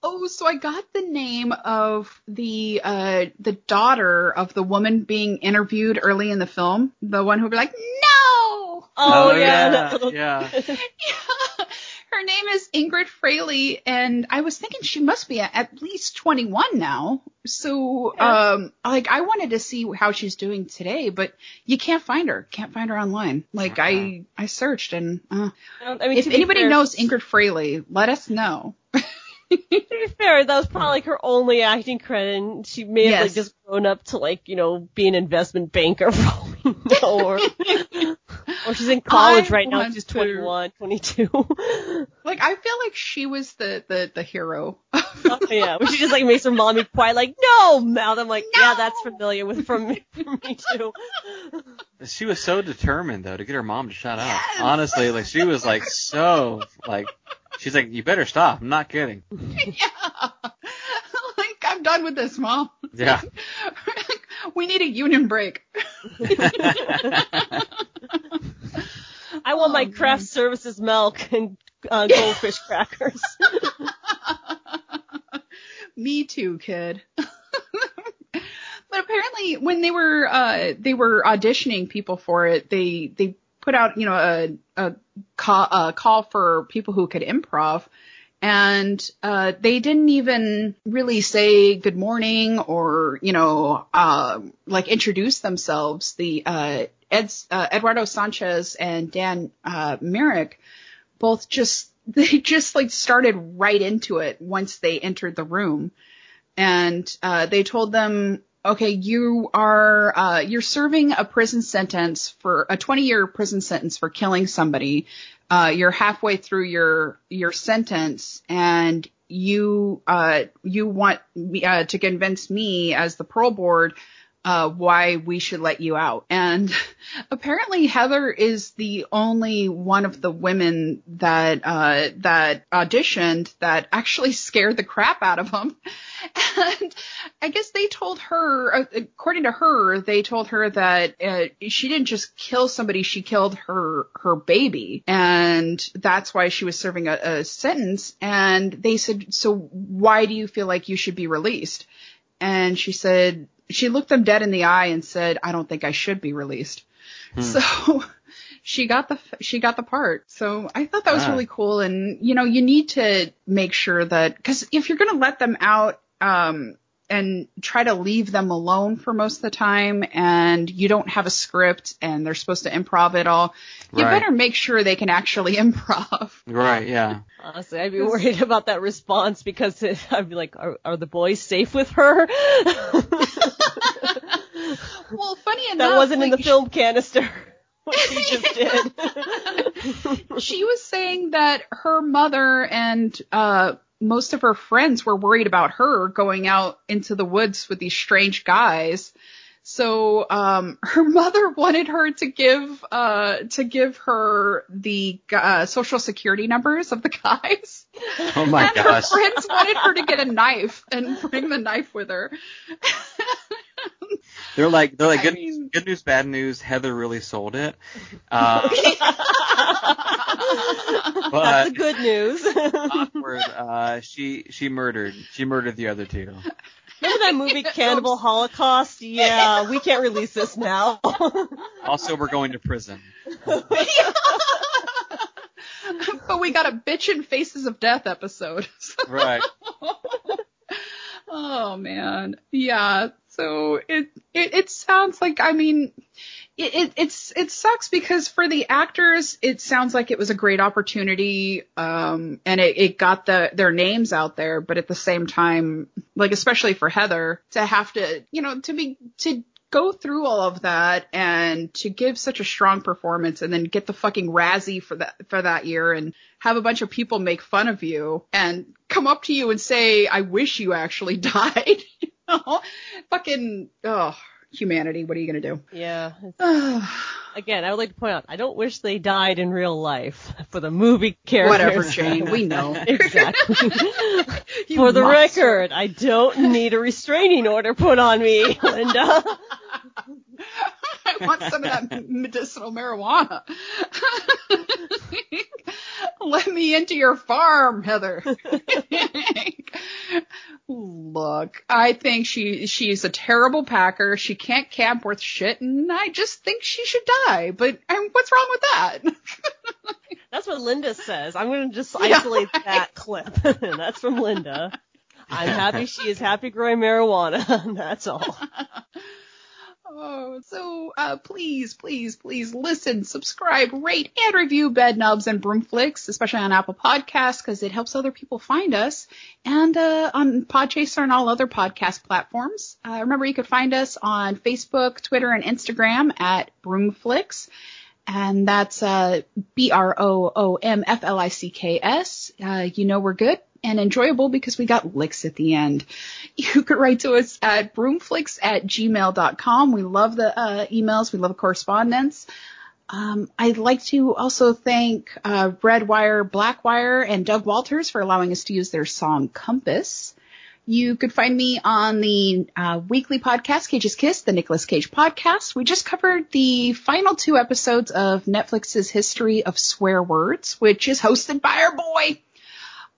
Oh, so I got the name of the uh the daughter of the woman being interviewed early in the film. The one who'd be like, No Oh, Oh, yeah. yeah, that little- yeah. Yeah. [laughs] [laughs] Her name is Ingrid Fraley, and I was thinking she must be at, at least 21 now. So, um, like I wanted to see how she's doing today, but you can't find her. Can't find her online. Like I, I searched, and uh, I mean, if anybody fair- knows Ingrid Fraley, let us know. [laughs] To [laughs] be fair, that was probably like her only acting credit, and she may have like just grown up to like you know be an investment banker for all we know, [laughs] or or she's in college I right now. want She's to- 21, 22. [laughs] Like I feel like she was the the the hero. Oh, yeah, when she just like makes her mom be quiet, like no mouth. I'm like, yeah, that's familiar with from me, [laughs] from me too. She was so determined though to get her mom to shut up. Yes. Honestly, like she was like so like she's like, You better stop. I'm not kidding. yeah. like I'm done with this, mom. Yeah. We need a union break. I want my Oh, craft man. services milk and uh, goldfish crackers. [laughs] Me too, kid. [laughs] but apparently, when they were uh, they were auditioning people for it, they they put out you know a a call, a call for people who could improv, and uh, they didn't even really say good morning or you know uh, like introduce themselves. The uh, Ed's, uh, Eduardo Sanchez and Dan uh, Myrick both just [laughs] they just like started right into it once they entered the room and uh, they told them okay you are uh, you're serving a prison sentence for a 20 year prison sentence for killing somebody uh, you're halfway through your your sentence and you uh, you want me, uh, to convince me as the parole board uh, why we should let you out. And [laughs] apparently Heather is the only one of the women that, uh, that auditioned that actually scared the crap out of them. [laughs] And I guess they told her, according to her, they told her that, uh, she didn't just kill somebody, she killed her, her baby. And that's why she was serving a, a sentence. And they said, so why do you feel like you should be released? And she said, she looked them dead in the eye and said, I don't think I should be released. So [laughs] she got the, she got the part. So I thought that was Ah. really cool. And, you know, you need to make sure that, cause if you're going to let them out, um, and try to leave them alone for most of the time and you don't have a script and they're supposed to improv it all, you Right. better make sure they can actually [laughs] improv. Right, yeah. Honestly, I'd be worried about that response because it, I'd be like, are, are the boys safe with her? [laughs] Well, funny [laughs] enough, that wasn't in the like, film canister. [laughs] What she just [laughs] did. she was saying that her mother and uh most of her friends were worried about her going out into the woods with these strange guys. So um her mother wanted her to give uh to give her the uh, social security numbers of the guys. Oh my gosh. and her friends wanted her to get a knife and bring the knife with her. [laughs] They're like they're like I good mean- good news, bad news. Heather really sold it. [laughs] Uh, That's the good news. [laughs] awkward. Uh, she she murdered she murdered the other two. Remember that movie Cannibal Holocaust? Yeah, we can't release this now. Also, we're going to prison. but we got a bitch in Faces of Death episode. Right. oh man. Yeah. So it, it it sounds like I mean it, it it's it sucks because for the actors it sounds like it was a great opportunity um and it, it got the their names out there but at the same time like especially for Heather to have to you know to be to go through all of that and to give such a strong performance and then get the fucking Razzie for that for that year and have a bunch of people make fun of you and come up to you and say, "I wish you actually [laughs] died." Know? [laughs] Fucking oh, humanity. What are you gonna do? Yeah. [sighs] Again, I would like to point out, I don't wish they died in real life for the movie characters. Whatever, Jane. We know. [laughs] exactly. [laughs] For the must. record, I don't need a restraining order put on me, Linda. I want some of that medicinal marijuana. Let me into your farm, Heather. Look, I think she she's a terrible packer. She can't camp worth shit, and I just think she should die. But I mean, what's wrong with that? [laughs] That's what Linda says. I'm going to just isolate that clip. [laughs] That's from Linda. I'm happy she is happy growing marijuana. [laughs] That's all. Oh, so uh, please, please, please listen, subscribe, rate, and review Bedknobs and Broomflicks, especially on Apple Podcasts, because it helps other people find us, and uh, on Podchaser and all other podcast platforms. Uh, remember, you could find us on Facebook, Twitter, and Instagram at Broomflicks, and that's uh, B R O O M F L I C K S. Uh, you know we're good and enjoyable because we got licks at the end. [laughs] You could write to us at broomflicks at gmail.com. We love the uh, emails. We love correspondence. Um, I'd like to also thank uh, Redwire, Blackwire, and Doug Walters for allowing us to use their song Compass. You could find me on the uh, weekly podcast, Cage's Kiss, the Nicolas Cage podcast. We just covered the final two episodes of Netflix's History of Swear Words, which is hosted by our boy,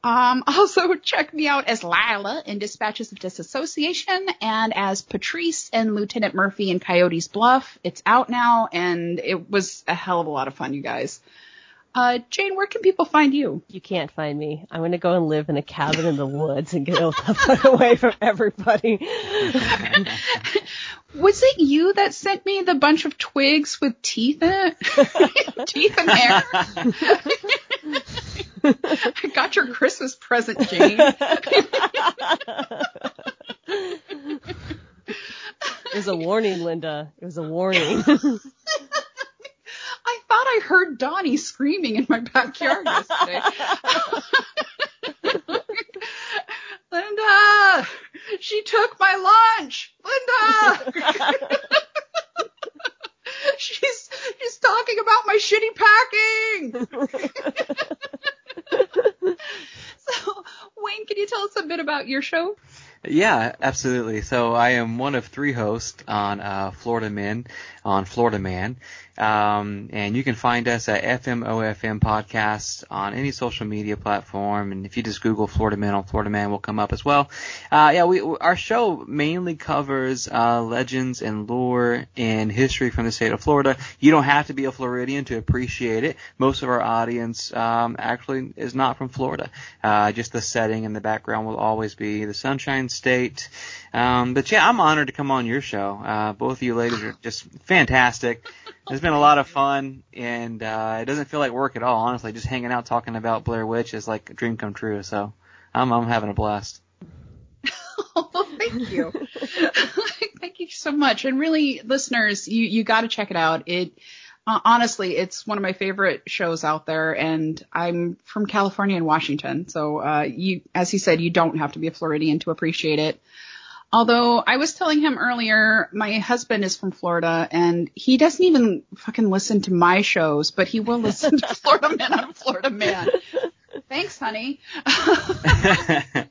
um, [laughs] also check me out as Lila in Dispatches of Disassociation and as Patrice and Lieutenant Murphy in Coyote's Bluff. It's out now and it was a hell of a lot of fun, you guys. Uh, Jane, where can people find you? You can't find me. I'm going to go and live in a cabin in the woods and get [laughs] away from everybody. [laughs] Was it you that sent me the bunch of twigs with teeth in it? teeth and hair? I got your Christmas present, Jane. It was a warning, Linda. It was a warning. I thought I heard Donnie screaming in my backyard yesterday. Linda, she took my lunch. Linda. she's she's talking about my shitty packing. [laughs] so, Wayne, can you tell us a bit about your show? Yeah, absolutely. So I am one of three hosts on uh, Florida Men on Florida Man. Um, and you can find us at FMOFM Podcast on any social media platform. And if you just Google Florida Man on Florida Man, will come up as well. Uh, yeah, we, our show mainly covers uh, legends and lore and history from the state of Florida. You don't have to be a Floridian to appreciate it. Most of our audience um, actually is not from Florida. Uh, just the setting and the background will always be the Sunshine State. Um, but yeah, I'm honored to come on your show. Uh, both of you ladies are just fantastic. It's been a lot of fun, and uh, it doesn't feel like work at all. Honestly, just hanging out talking about Blair Witch is like a dream come true. So I'm I'm having a blast. Oh, [laughs] thank you. [laughs] thank you so much. And really, listeners, you you got to check it out. It uh, honestly, it's one of my favorite shows out there, and I'm from California and Washington, so uh, you, as he said, you don't have to be a Floridian to appreciate it. Although I was telling him earlier, my husband is from Florida and he doesn't even fucking listen to my shows, but he will listen to [laughs] Florida Man on Florida Man. Thanks, honey. [laughs]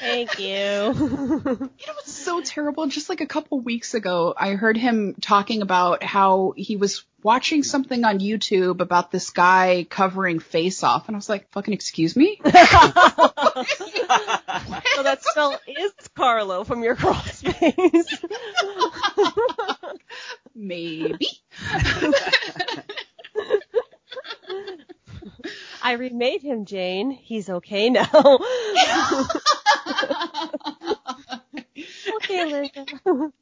Thank you. You know what's so terrible? Just like a couple weeks ago, I heard him talking about how he was watching something on YouTube about this guy covering Face Off, and I was like, "Fucking excuse me." [laughs] [laughs] so that spell is Carlo from your crawl space. [laughs] Maybe. I remade him, Jane. He's okay now. okay, Linda.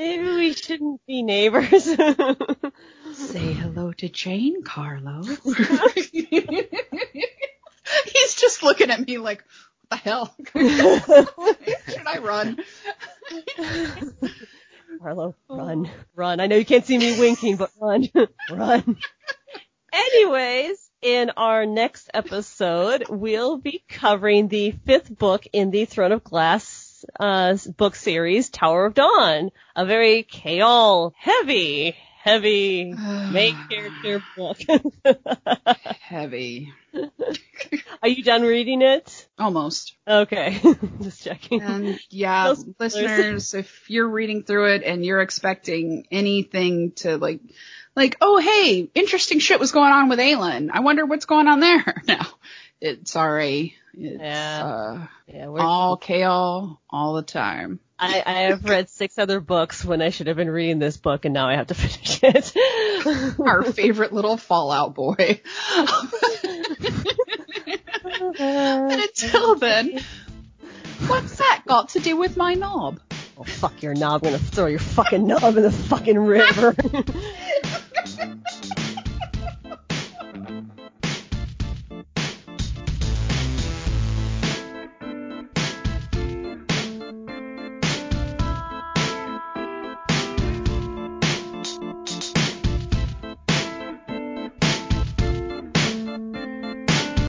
Maybe we shouldn't be neighbors. [laughs] Say hello to Jane, Carlo. [laughs] He's just looking at me like, what the hell? [laughs] Should I run? Marlo, run, run. I know you can't see me winking, but run, run. Anyways, in our next episode, we'll be covering the fifth book in the Throne of Glass uh, book series, Tower of Dawn. A very Chaol heavy, heavy [sighs] main character book. Heavy. [laughs] Are you done reading it? Almost. Okay, [laughs] just checking. And yeah, Those listeners, if you're reading through it and you're expecting anything to like, like, oh hey, interesting shit was going on with Aelin. I wonder what's going on there. [laughs] No, it's sorry. It's Yeah. Yeah, uh, we're, all Chaol all the time. I, I have read six other books when I should have been reading this book, and now I have to [laughs] finish it. Our favorite little Fallout boy. [laughs] but until then, what's that got to do with my knob? oh fuck your knob! I'm gonna throw your fucking knob in the fucking river. [laughs]